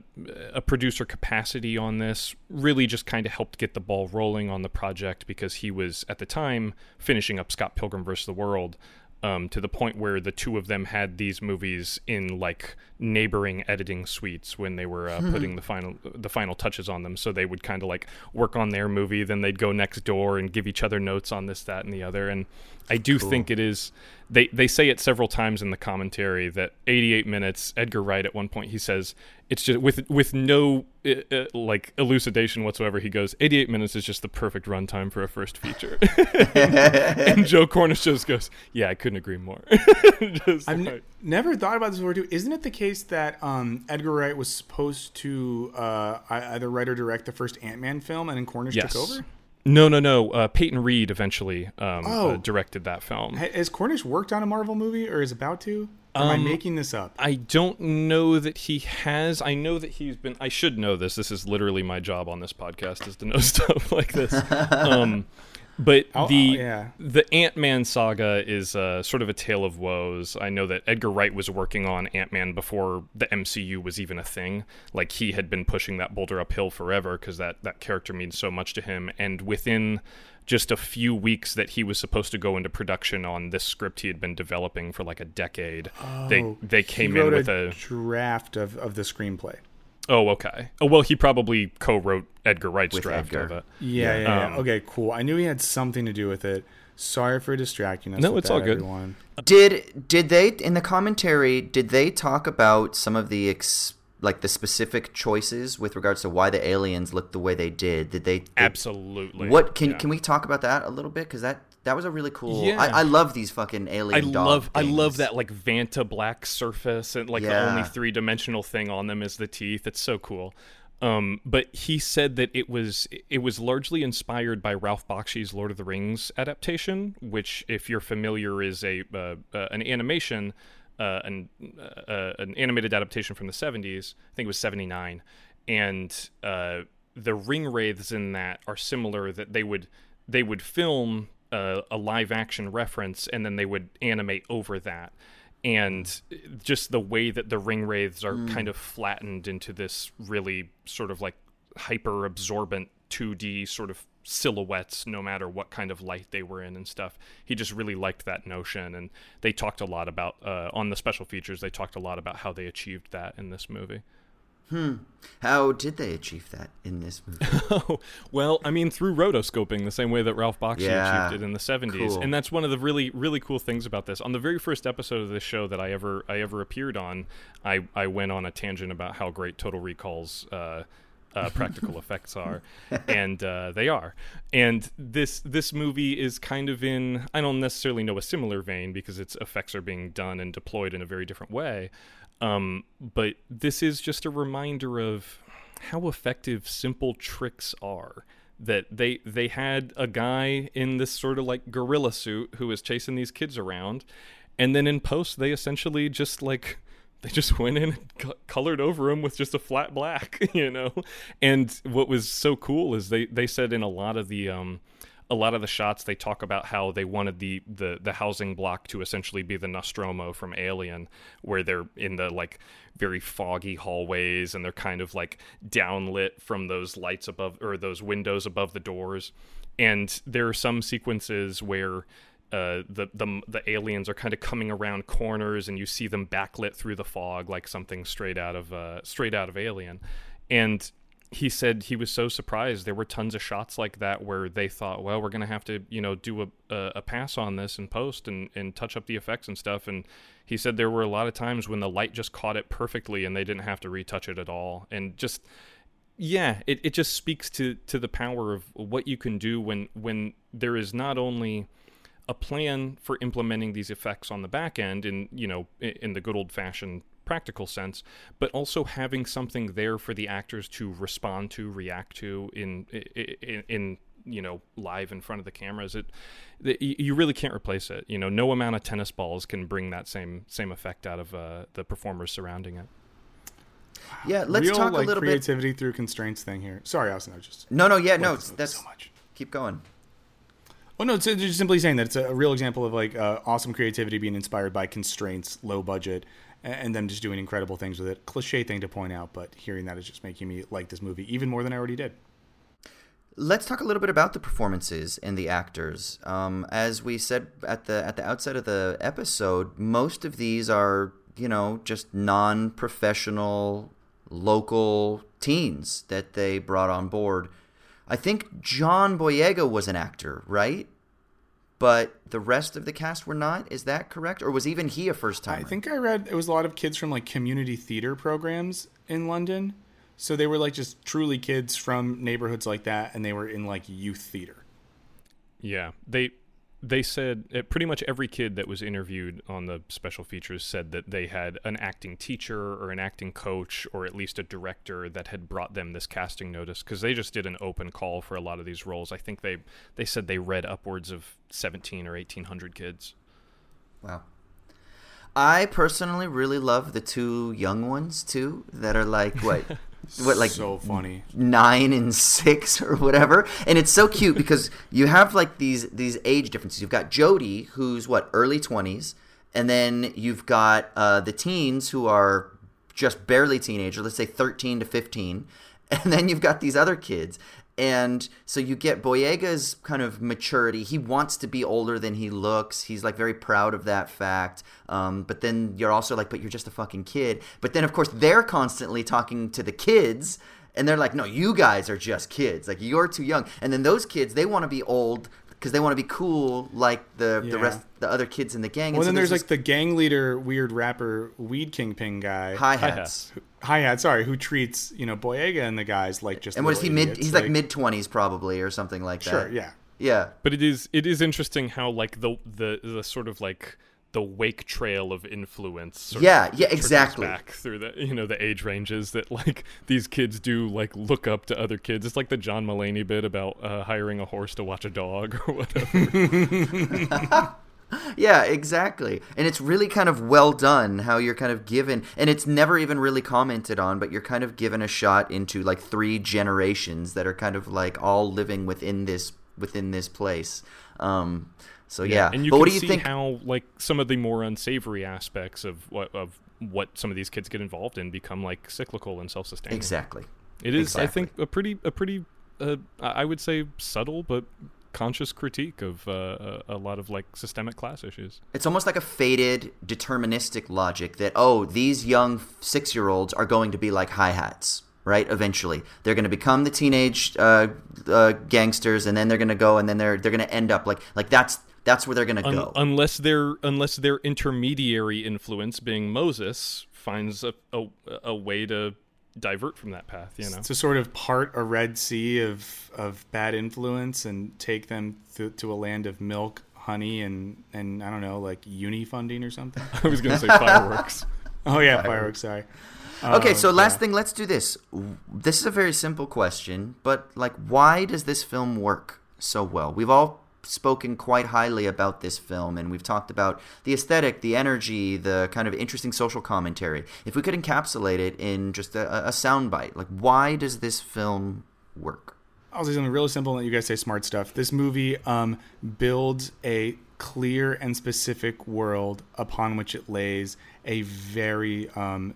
a producer capacity on this, really just kind of helped get the ball rolling on the project because he was at the time finishing up Scott Pilgrim vs. the World. Um, to the point where the two of them had these movies in like neighboring editing suites when they were uh, putting the final the final touches on them. So they would kind of like work on their movie, then they'd go next door and give each other notes on this, that, and the other. And I do think it is. They they say it several times in the commentary that 88 minutes. Edgar Wright at one point he says it's just with with no uh, uh, like elucidation whatsoever. He goes 88 minutes is just the perfect runtime for a first feature. and Joe Cornish just goes, yeah, I couldn't agree more. Just
I've
like-
ne- never thought about this before too. Isn't it the case that um, Edgar Wright was supposed to uh, either write or direct the first Ant Man film, and then Cornish
yes.
took over?
No, no, no. Uh, Peyton Reed eventually um,
Oh.
uh, directed that film.
Has Cornish worked on a Marvel movie, or is about to? Or am I making this up?
I don't know that he has. I know that he's been. I should know this. This is literally my job on this podcast is to know stuff like this. Um, but
I'll-
the
I'll- yeah.
the Ant Man saga is uh, sort of a tale of woes. I know that Edgar Wright was working on Ant Man before the MCU was even a thing. Like he had been pushing that boulder uphill forever because that that character means so much to him. And within just a few weeks that he was supposed to go into production on this script he had been developing for like a decade, they
Oh,
they
he
came in with
a
a
draft of, of the screenplay.
Oh, okay. Oh, well, he probably co-wrote Edgar Wright's
With
draft
Edgar.
of it.
Yeah, yeah, yeah.
Um,
Okay, cool. I knew he had something to do with it. Sorry for distracting us.
No,
with
it's
that,
all good.
Everyone.
Did did they in the commentary? Did they talk about some of the ex, like the specific choices with regards to why the aliens looked the way they did? Did they? Did,
Absolutely.
What can
Yeah.
can we talk about that a little bit? Because that that was a really cool.
Yeah.
I, I love these fucking
I
alien. dog
love I love that like Vanta black surface and like the only three dimensional thing on them is the teeth. It's so cool. Um, but he said that it was it was largely inspired by Ralph Bakshi's Lord of the Rings adaptation, which, if you're familiar, is a uh, uh, an animation uh, an uh, an animated adaptation from the 70s. I think it was 79, and uh, the ring wraiths in that are similar. That they would they would film uh, a live action reference and then they would animate over that. And just the way that the ring wraiths are kind of flattened into this really sort of like hyper absorbent 2D sort of silhouettes no matter what kind of light they were in and stuff. He just really liked that notion and they talked a lot about uh, on the special features they talked a lot about how they achieved that in this movie.
How did they achieve that in this movie?
Oh, well, I mean, through rotoscoping, the same way that Ralph Bakshi
Yeah,
achieved it in the '70s,
cool.
and that's one of the really, really cool things about this. On the very first episode of this show that I ever, I ever appeared on, I, I went on a tangent about how great Total Recall's uh, uh, practical effects are, and uh, they are. And this, this movie is kind of in, I don't necessarily know a similar vein because its effects are being done and deployed in a very different way. Um, but this is just a reminder of how effective simple tricks are. That they they had a guy in this sort of like gorilla suit who was chasing these kids around and then in post they essentially just like they just went in and co- colored over him with just a flat black you know? And what was so cool is they they said in a lot of the um a lot of the shots they talk about how they wanted the, the the housing block to essentially be the Nostromo from Alien, where they're in the like very foggy hallways and they're kind of like downlit from those lights above or those windows above the doors. And there are some sequences where uh, the the the aliens are kind of coming around corners and you see them backlit through the fog like something straight out of uh, straight out of Alien, and he said he was so surprised there were tons of shots like that where they thought well we're going to have to you know do a, a, a pass on this and post and, and touch up the effects and stuff. And he said there were a lot of times when the light just caught it perfectly and they didn't have to retouch it at all. And just yeah it, it just speaks to to the power of what you can do when when there is not only a plan for implementing these effects on the back end in you know in the good old fashioned practical sense but also having something there for the actors to respond to react to in in, in you know live in front of the cameras it the, you you really can't replace it you know no amount of tennis balls can bring that same same effect out of uh, the performers surrounding it
Yeah, let's
Real,
talk
like,
a little bit.
creativity through constraints thing here. Sorry, Austin. I was just
No, no, yeah, no, that's
so much.
keep going.
Oh no, it's it's just simply saying that it's a real example of like uh, awesome creativity being inspired by constraints, low budget, a- and them just doing incredible things with it. Cliche thing to point out, but hearing that is just making me like this movie even more than I already did.
Let's talk a little bit about the performances and the actors. Um, as we said at the at the outset of the episode, most of these are you know just non-professional local teens that they brought on board. I think John Boyega was an actor, right? But the rest of the cast were not. Is that correct, or was even he a first
time?
I
think I read it was a lot of kids from like community theater programs in London, so they were like just truly kids from neighborhoods like that, and they were in like youth theater.
Yeah, they they said uh, pretty much every kid that was interviewed on the special features said that they had an acting teacher or an acting coach or at least a director that had brought them this casting notice because they just did an open call for a lot of these roles. I think they they said they read upwards of 17 or 1800 kids.
Wow. I personally really love the two young ones too that are like what what like
so funny.
nine and six or whatever and it's so cute because you have like these these age differences you've got Jodie who's what early 20s and then you've got uh, the teens who are just barely teenagers let's say 13 to 15 and then you've got these other kids and so you get Boyega's kind of maturity. He wants to be older than he looks. He's like very proud of that fact. Um, but then you're also like, but you're just a fucking kid. But then of course they're constantly talking to the kids, and they're like, no, you guys are just kids. Like you're too young. And then those kids, they want to be old because they want to be cool like the the rest the other kids in the gang.
Well,
and
then
so
there's
this
like the gang leader, weird rapper, weed kingpin guy.
hi
Hi-Hatz.
hats.
Hi hat, sorry, who treats you know Boyega and the guys like just
And what is he
little
mid? He's like, mid twenties probably or something like that.
Sure, yeah.
Yeah.
But it is it is interesting how like the the the sort of like the wake trail of influence. sort
Yeah,
of
yeah, exactly.
Back through the you know the age ranges that like these kids do like look up to other kids. It's like the John Mulaney bit about uh, hiring a horse to watch a dog or whatever.
yeah, exactly. And it's really kind of well done how you're kind of given, and it's never even really commented on, but you're kind of given a shot into like three generations that are kind of like all living within this within this place. Um, so yeah,
and you
but
can
what do you
see
think?
how like some of the more unsavory aspects of what of what some of these kids get involved in become like cyclical and self-sustaining.
exactly.
It is, I think, a pretty a pretty uh, I I would say subtle but conscious critique of uh, a, a lot of like systemic class issues.
It's almost like a faded, deterministic logic that, oh, these young six year olds are going to be like Hi-Hatz, right? Eventually. They're going to become the teenage uh, uh, gangsters, and then they're going to go, and then they're, they're going to end up like, like that's. That's where they're going to
Un-
go.
unless their unless their intermediary influence, being Moses, finds a, a a way to divert from that path. You know,
to sort of part a red sea of of bad influence and take them th- to a land of milk, honey, and and I don't know, like uni funding or something.
I was going to say fireworks.
Oh yeah, fireworks. Sorry.
Okay,
Uh,
so last
yeah.
thing, let's do this. This is a very simple question, but like, why does this film work so well? We've all spoken quite highly about this film, and we've talked about the aesthetic, the energy, the kind of interesting social commentary. If we could encapsulate it in just a, a soundbite, like, why does this film work?
I'll say something really simple and let you guys say smart stuff. This movie um, builds a clear and specific world upon which it lays a very um,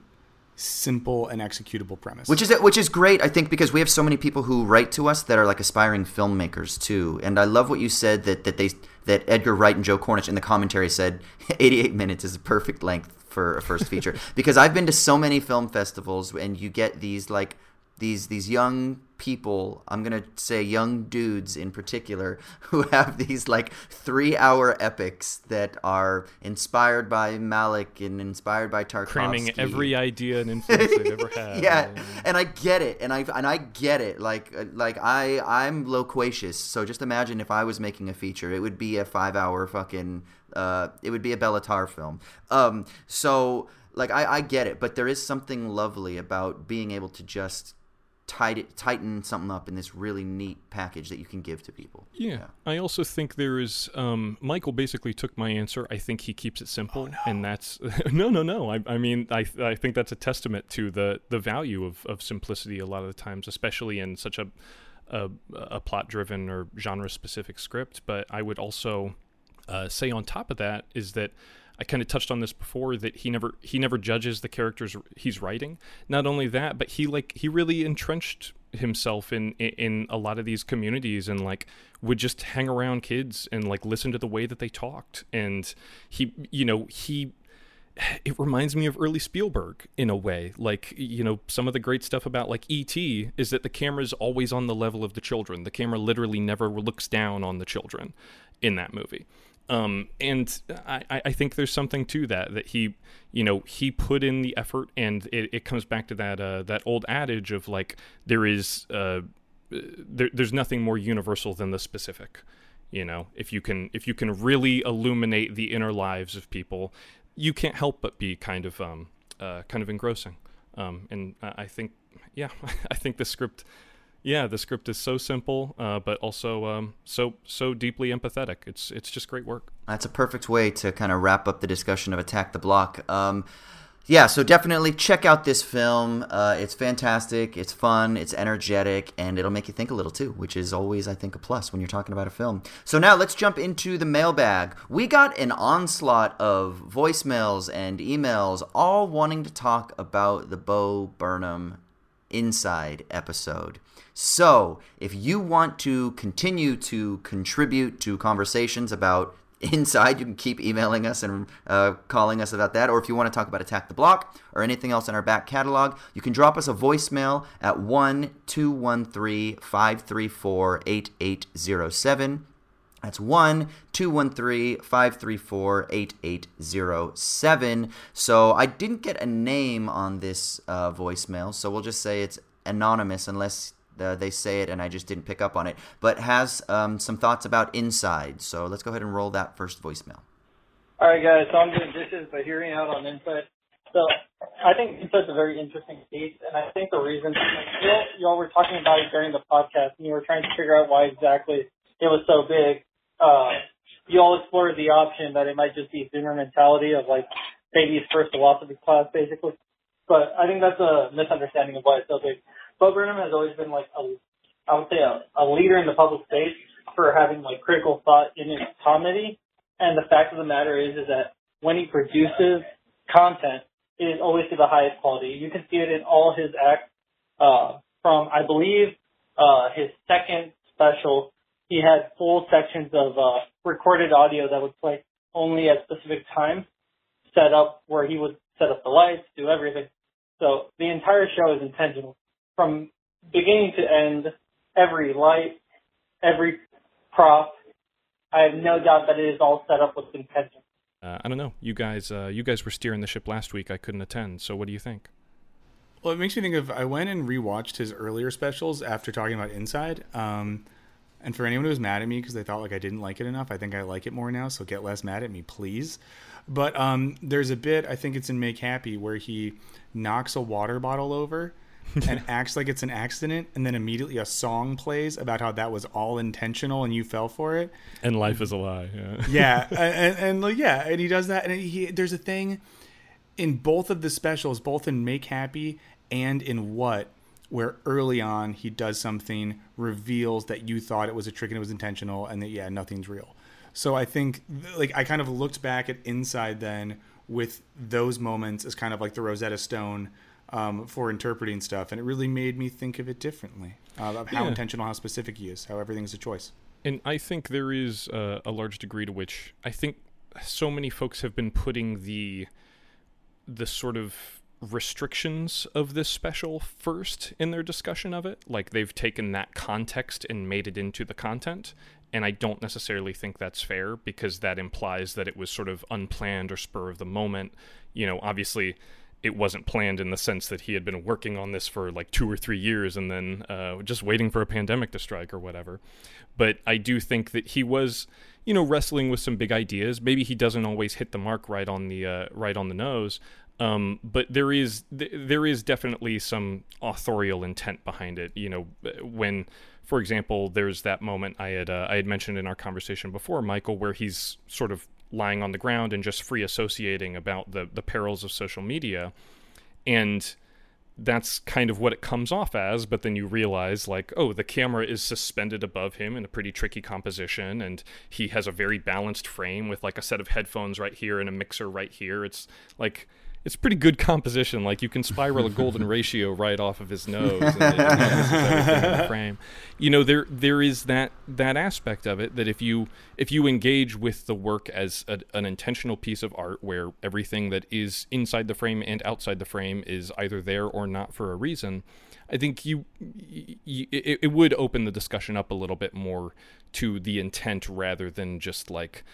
simple and executable premise.
Which is which is great, I think, because we have so many people who write to us that are like aspiring filmmakers too. And I love what you said that that they that Edgar Wright and Joe Cornish in the commentary said 88 minutes is the perfect length for a first feature. because I've been to so many film festivals and you get these like these these young people i'm going to say young dudes in particular who have these like 3 hour epics that are inspired by Malick and inspired by Tarkovsky
cramming every idea and influence they've ever had.
yeah, and I get it, and I and I get it. Like uh, like I I'm loquacious, so just imagine if I was making a feature, it would be a five hour fucking uh, it would be a Béla Tarr film. Um, so like I I get it, but there is something lovely about being able to just tight tighten something up in this really neat package that you can give to people.
Yeah. I also think there is um, Michael basically took my answer. I think he keeps it simple, and that's no, no, no. I, I mean, I, I think that's a testament to the the value of, of simplicity a lot of the times, especially in such a a, a plot driven or genre specific script. But I would also uh, say on top of that is that I kind of touched on this before that he never he never judges the characters he's writing. Not only that, but he like he really entrenched himself in, in a lot of these communities and like would just hang around kids and like listen to the way that they talked and he you know he it reminds me of early Spielberg in a way. Like, you know, some of the great stuff about like E.T. is that the camera's always on the level of the children. The camera literally never looks down on the children in that movie. Um, and I, I think there's something to that, that he, you know, he put in the effort and it, it comes back to that, uh, that old adage of like, there is, uh, there, there's nothing more universal than the specific you know? If you can if you can really illuminate the inner lives of people you can't help but be kind of um uh, kind of engrossing. Um and I I think yeah I think the script yeah the script is so simple uh, but also um so so deeply empathetic it's it's just great work
That's a perfect way to kind of wrap up the discussion of Attack the Block. Um, yeah, so definitely check out this film. Uh, it's fantastic, it's fun, it's energetic, and it'll make you think a little too, which is always, I think, a plus when you're talking about a film. So now let's jump into the mailbag. We got an onslaught of voicemails and emails, all wanting to talk about the Bo Burnham Inside episode. So, if you want to continue to contribute to conversations about Inside, you can keep emailing us and uh, calling us about that. Or if you want to talk about Attack the Block or anything else in our back catalog, you can drop us a voicemail at 1 213 534 8807. That's 1 213 534 8807. So I didn't get a name on this uh, voicemail, so we'll just say it's anonymous unless uh, they say it and I just didn't pick up on it. But has um, some thoughts about Inside. So let's go ahead and roll that first voicemail.
All right, guys. So I'm doing dishes, but hearing out on Inside. So I think Inside's a very interesting piece, and I think the reason like, you all, you all were talking about it during the podcast, and you were trying to figure out why exactly it was so big. Uh, you all explored the option that it might just be Zoomer mentality of like baby's first philosophy class, basically. But I think that's a misunderstanding of why it's so big. Bo Burnham has always been like a, I would say a, a leader in the public space for having like critical thought in his comedy. And the fact of the matter is, is that when he produces content, it is always to the highest quality. You can see it in all his acts. Uh, from I believe uh, his second special, he had full sections of uh, recorded audio that would play only at specific times, set up where he would set up the lights, do everything. So the entire show is intentional. From beginning to end, every light, every prop, I have no doubt that it is all set up with intention.
Uh, I don't know. You guys, uh, you guys were steering the ship last week. I couldn't attend. So what do you think?
Well, it makes me think of I went and rewatched his earlier specials after talking about Inside. Um, and for anyone who was mad at me because they thought like I didn't like it enough, I think I like it more now. So get less mad at me, please. But um, there's a bit I think it's in Make Happy where he knocks a water bottle over and acts like it's an accident, and then immediately a song plays about how that was all intentional and you fell for it.
And life is a lie. Yeah.
yeah, and, and, like yeah, and he does that, and he there's a thing in both of the specials, both in Make Happy and in What, where early on he does something reveals that you thought it was a trick and it was intentional, and that yeah, nothing's real. So I think like I kind of looked back at Inside then with those moments as kind of like the Rosetta Stone um, for interpreting stuff, and it really made me think of it differently uh, of how
Yeah.
intentional, how specific he is, how everything's a choice.
And I think there is uh, a large degree to which I think so many folks have been putting the the sort of restrictions of this special first in their discussion of it. Like they've taken that context and made it into the content. And I don't necessarily think that's fair because that implies that it was sort of unplanned or spur of the moment. You know, obviously it wasn't planned in the sense that he had been working on this for like two or three years and then uh, just waiting for a pandemic to strike or whatever. But I do think that he was, you know, wrestling with some big ideas. Maybe he doesn't always hit the mark right on the uh, right on the nose. Um, but there is th- there is definitely some authorial intent behind it. You know, when, for example, there's that moment I had uh, I had mentioned in our conversation before, Michael, where he's sort of lying on the ground and just free associating about the the perils of social media, and that's kind of what it comes off as but then you realize like oh the camera is suspended above him in a pretty tricky composition and he has a very balanced frame with like a set of headphones right here and a mixer right here it's like it's pretty good composition. Like you can spiral a golden ratio right off of his nose and it everything in the frame. You know there there is that that aspect of it that if you if you engage with the work as a, an intentional piece of art where everything that is inside the frame and outside the frame is either there or not for a reason i think you, y y it, it would open the discussion up a little bit more to the intent rather than just like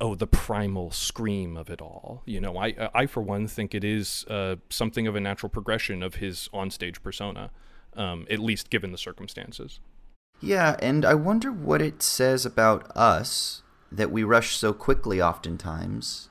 oh the primal scream of it all you know i i for one think it is uh, something of a natural progression of his onstage persona um, at least given the circumstances
Yeah, and I wonder what it says about us that we rush so quickly oftentimes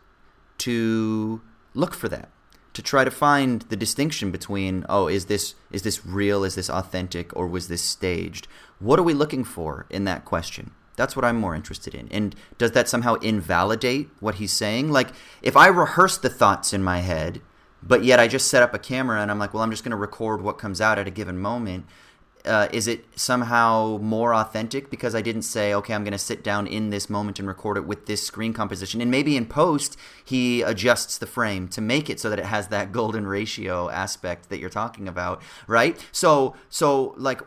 to look for that, to try to find the distinction between, oh, is this is this real, is this authentic, or was this staged? What are we looking for in that question? That's what I'm more interested in. And does that somehow invalidate what he's saying? Like, if I rehearse the thoughts in my head, but yet I just set up a camera and I'm like, well, I'm just going to record what comes out at a given moment uh, is it somehow more authentic because I didn't say, okay, I'm going to sit down in this moment and record it with this screen composition? And maybe in post, he adjusts the frame to make it so that it has that golden ratio aspect that you're talking about, right? So, so like,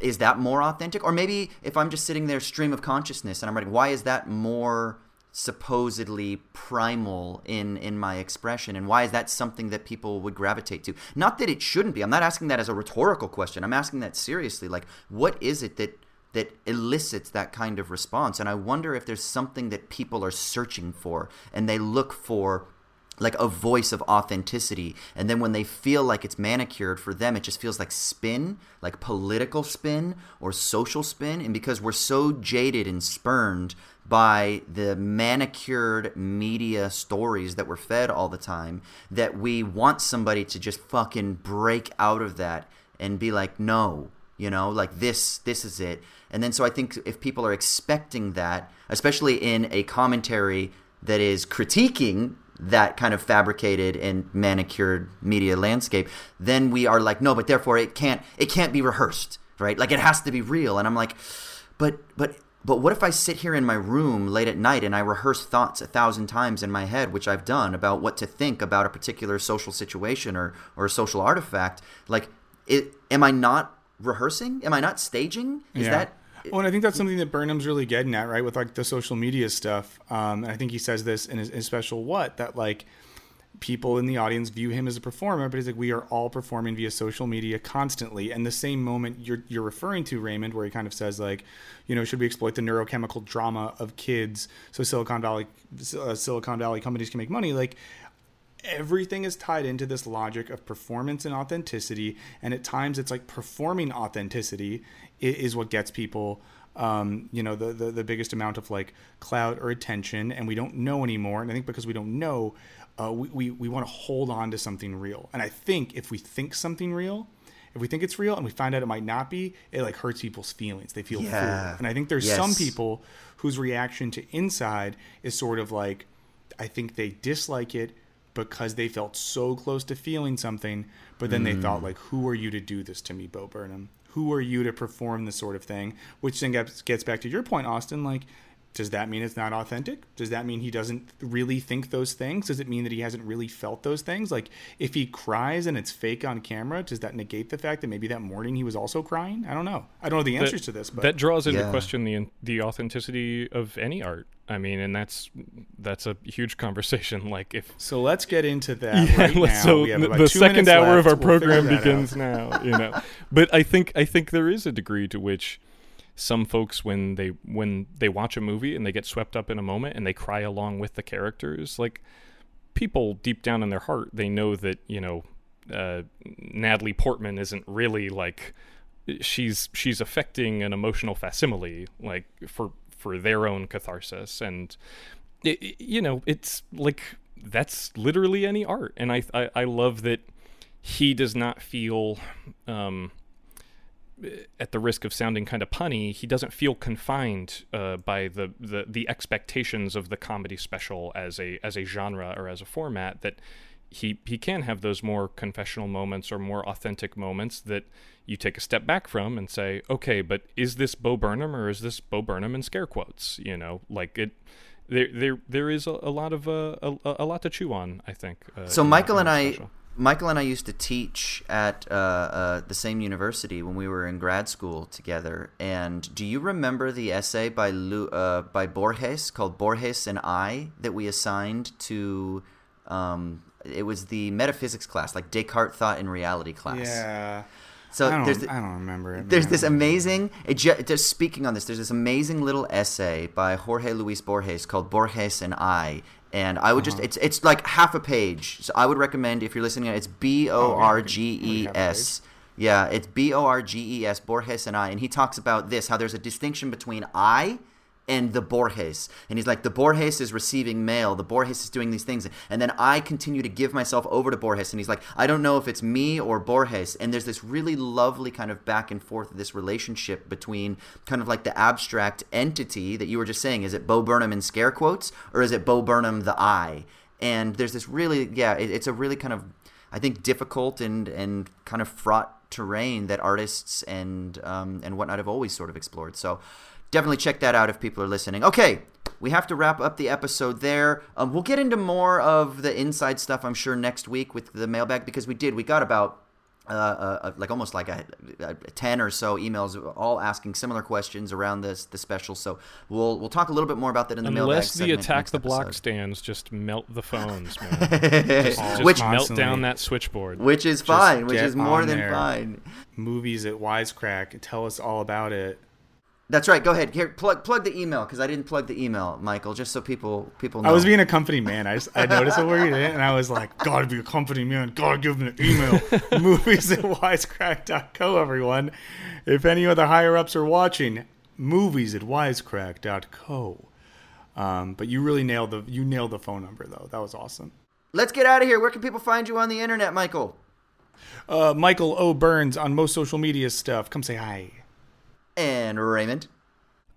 is that more authentic? Or maybe if I'm just sitting there, stream of consciousness, and I'm writing, why is that more supposedly primal in in my expression? And why is that something that people would gravitate to? Not that it shouldn't be. I'm not asking that as a rhetorical question. I'm asking that seriously. Like what is it that that elicits that kind of response? And i wonder if there's something that people are searching for and they look for like a voice of authenticity and then when they feel like it's manicured for them it just feels like spin like political spin or social spin and because we're so jaded and spurned by the manicured media stories that we're fed all the time that we want somebody to just fucking break out of that and be like no you know, like this this is it. And then so I think if people are expecting that, especially in a commentary that is critiquing that kind of fabricated and manicured media landscape, then we are like, no, but therefore it can't it can't be rehearsed, right? Like it has to be real. And I'm like, but but but what if I sit here in my room late at night and I rehearse thoughts a thousand times in my head, which I've done about what to think about a particular social situation or or a social artifact? Like, it, am I not rehearsing? Am I not staging? Is
Yeah.
that
Well, and I think that's something that Burnham's really getting at, right? With like the social media stuff. Um, and I think he says this in his, in his special what that like people in the audience view him as a performer, but he's like, we are all performing via social media constantly. And the same moment you're you're referring to Raymond, where he kind of says like, you know, should we exploit the neurochemical drama of kids so Silicon Valley uh, Silicon Valley companies can make money? Like everything is tied into this logic of performance and authenticity and at times it's like performing authenticity is what gets people um, you know the, the the biggest amount of like clout or attention and we don't know anymore and i think because we don't know uh, we, we, we want to hold on to something real. And i think if we think something real if we think it's real and we find out it might not be it like hurts people's feelings. They feel
Yeah.
fooled and i think there's some people whose reaction to inside is sort of like I think they dislike it because they felt so close to feeling something, but then they
Mm.
thought like, "Who are you to do this to me, Bo Burnham? Who are you to perform this sort of thing?" Which then gets gets back to your point, Austin. Like, does that mean it's not authentic? Does that mean he doesn't really think those things? Does it mean that he hasn't really felt those things? Like, if he cries and it's fake on camera, does that negate the fact that maybe that morning he was also crying? I don't know. I don't know the answers to this, but
that draws into
Yeah.
question the the authenticity of any art. I mean, and that's that's a huge conversation. Like if
so let's get into that right now.
so
We have
the
second
the
two
second
minutes
hour of
left.
our
We'll
program
out.
begins now. You know, but I think I think there is a degree to which some folks when they when they watch a movie and they get swept up in a moment and they cry along with the characters, like people deep down in their heart, they know that you know uh, Natalie Portman isn't really like she's she's affecting an emotional facsimile like for for their own catharsis and it, you know it's like that's literally any art and I, I i love that he does not feel um at the risk of sounding kind of punny, he doesn't feel confined uh, by the, the the expectations of the comedy special as a as a genre or as a format. That he he can have those more confessional moments or more authentic moments that you take a step back from and say, okay, but is this Bo Burnham or is this Bo Burnham in scare quotes? You know, like it. There, there, there is a, a lot of uh, a, a lot to chew on. I think. Uh,
So Michael and I,
special.
Michael and I used to teach at uh, uh, the same university when we were in grad school together. And do you remember the essay by Lu, uh, by Borges called Borges and I that we assigned to? Um, it was the metaphysics class, like Descartes thought in reality class.
Yeah.
So
I
there's
don't,
the-
I don't remember it.
there's
man.
this amazing it ju- just speaking on this there's this amazing little essay by jorge luis borges called borges and i and i would
Uh-huh.
just it's it's like half a page so i would recommend if you're listening it's
Oh,
b-o-r-g-e-s yeah it's b-o-r-g-e-s borges and i and he talks about this how there's a distinction between i and the Borges. And he's like, the Borges is receiving mail. The Borges is doing these things. And then I continue to give myself over to Borges. And he's like, I don't know if it's me or Borges. And there's this really lovely kind of back and forth, this relationship between kind of like the abstract entity that you were just saying. Is it Bo Burnham in scare quotes or is it Bo Burnham the I? And there's this really, yeah, it, it's a really kind of, I think, difficult and, and kind of fraught terrain that artists and um, and whatnot have always sort of explored. So definitely check that out if people are listening. Okay, we have to wrap up the episode there. Um, we'll get into more of the inside stuff, I'm sure, next week with the mailbag because we did. We got about uh, uh, like almost like a, a ten or so emails, all asking similar questions around this the special. So we'll we'll talk a little bit more about that in the mailbag.
Unless the attack the block
episode.
stands just melt the phones, man. just just
Which-
melt down that switchboard.
which is fine, which is more than
there.
fine.
movies at Wisecrack. Tell us all about it.
That's right. Go ahead. Here, plug plug the email because I didn't plug the email, Michael, just so people people know.
I was being a company man. I just I noticed a word in it, and I was like, "Gotta be a company man. Gotta give them an email." movies at wisecrack.co. Everyone, if any of the higher ups are watching, movies at wisecrack.co. Um, but you really nailed the you nailed the phone number though. That was awesome.
Let's get out of here. Where can people find you on the internet, Michael?
Uh, Michael O. Burns on most social media stuff. Come say hi.
And Raymond.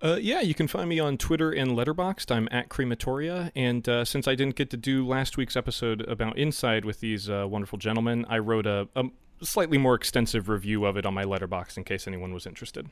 Uh, yeah, you can find me on Twitter and Letterboxd. I'm at Crematoria, and uh, since I didn't get to do last week's episode about Inside with these uh, wonderful gentlemen, I wrote a, a slightly more extensive review of it on my Letterboxd in case anyone was interested.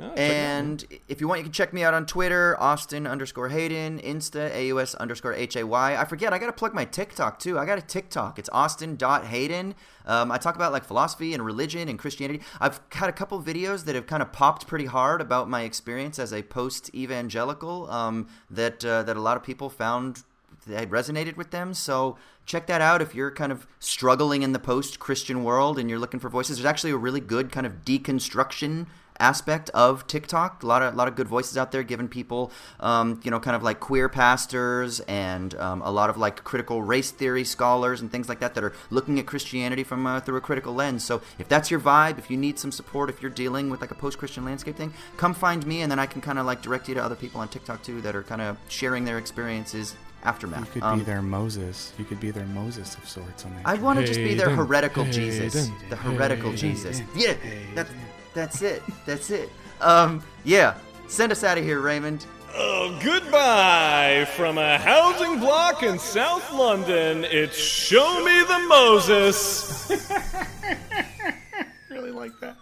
Oh.
And if you want, you can check me out on Twitter, Austin underscore Hayden, Insta, AUS underscore H A Y. I forget, I got to plug my TikTok too. I got a TikTok. It's Austin Austin.Hayden. Um, I talk about like philosophy and religion and Christianity. I've had a couple videos that have kind of popped pretty hard about my experience as a post evangelical um, that, uh, that a lot of people found that resonated with them. So check that out if you're kind of struggling in the post Christian world and you're looking for voices. There's actually a really good kind of deconstruction aspect of TikTok. A lot of a lot of good voices out there, giving people, um, you know, kind of like queer pastors and um, a lot of like critical race theory scholars and things like that that are looking at Christianity from uh, through a critical lens. So if that's your vibe, if you need some support, if you're dealing with like a post-Christian landscape thing, come find me, and then I can kind of like direct you to other people on TikTok too that are kind of sharing their experiences aftermath.
You could
Um,
be their Moses. You could be their Moses of sorts on that.
I want to just be their heretical Jesus. The heretical Jesus. Yeah, that's, that's it. That's it. Um, yeah. Send us out of here, Raymond.
Oh, goodbye from a housing block in South London. It's Show Me the Moses.
really like that.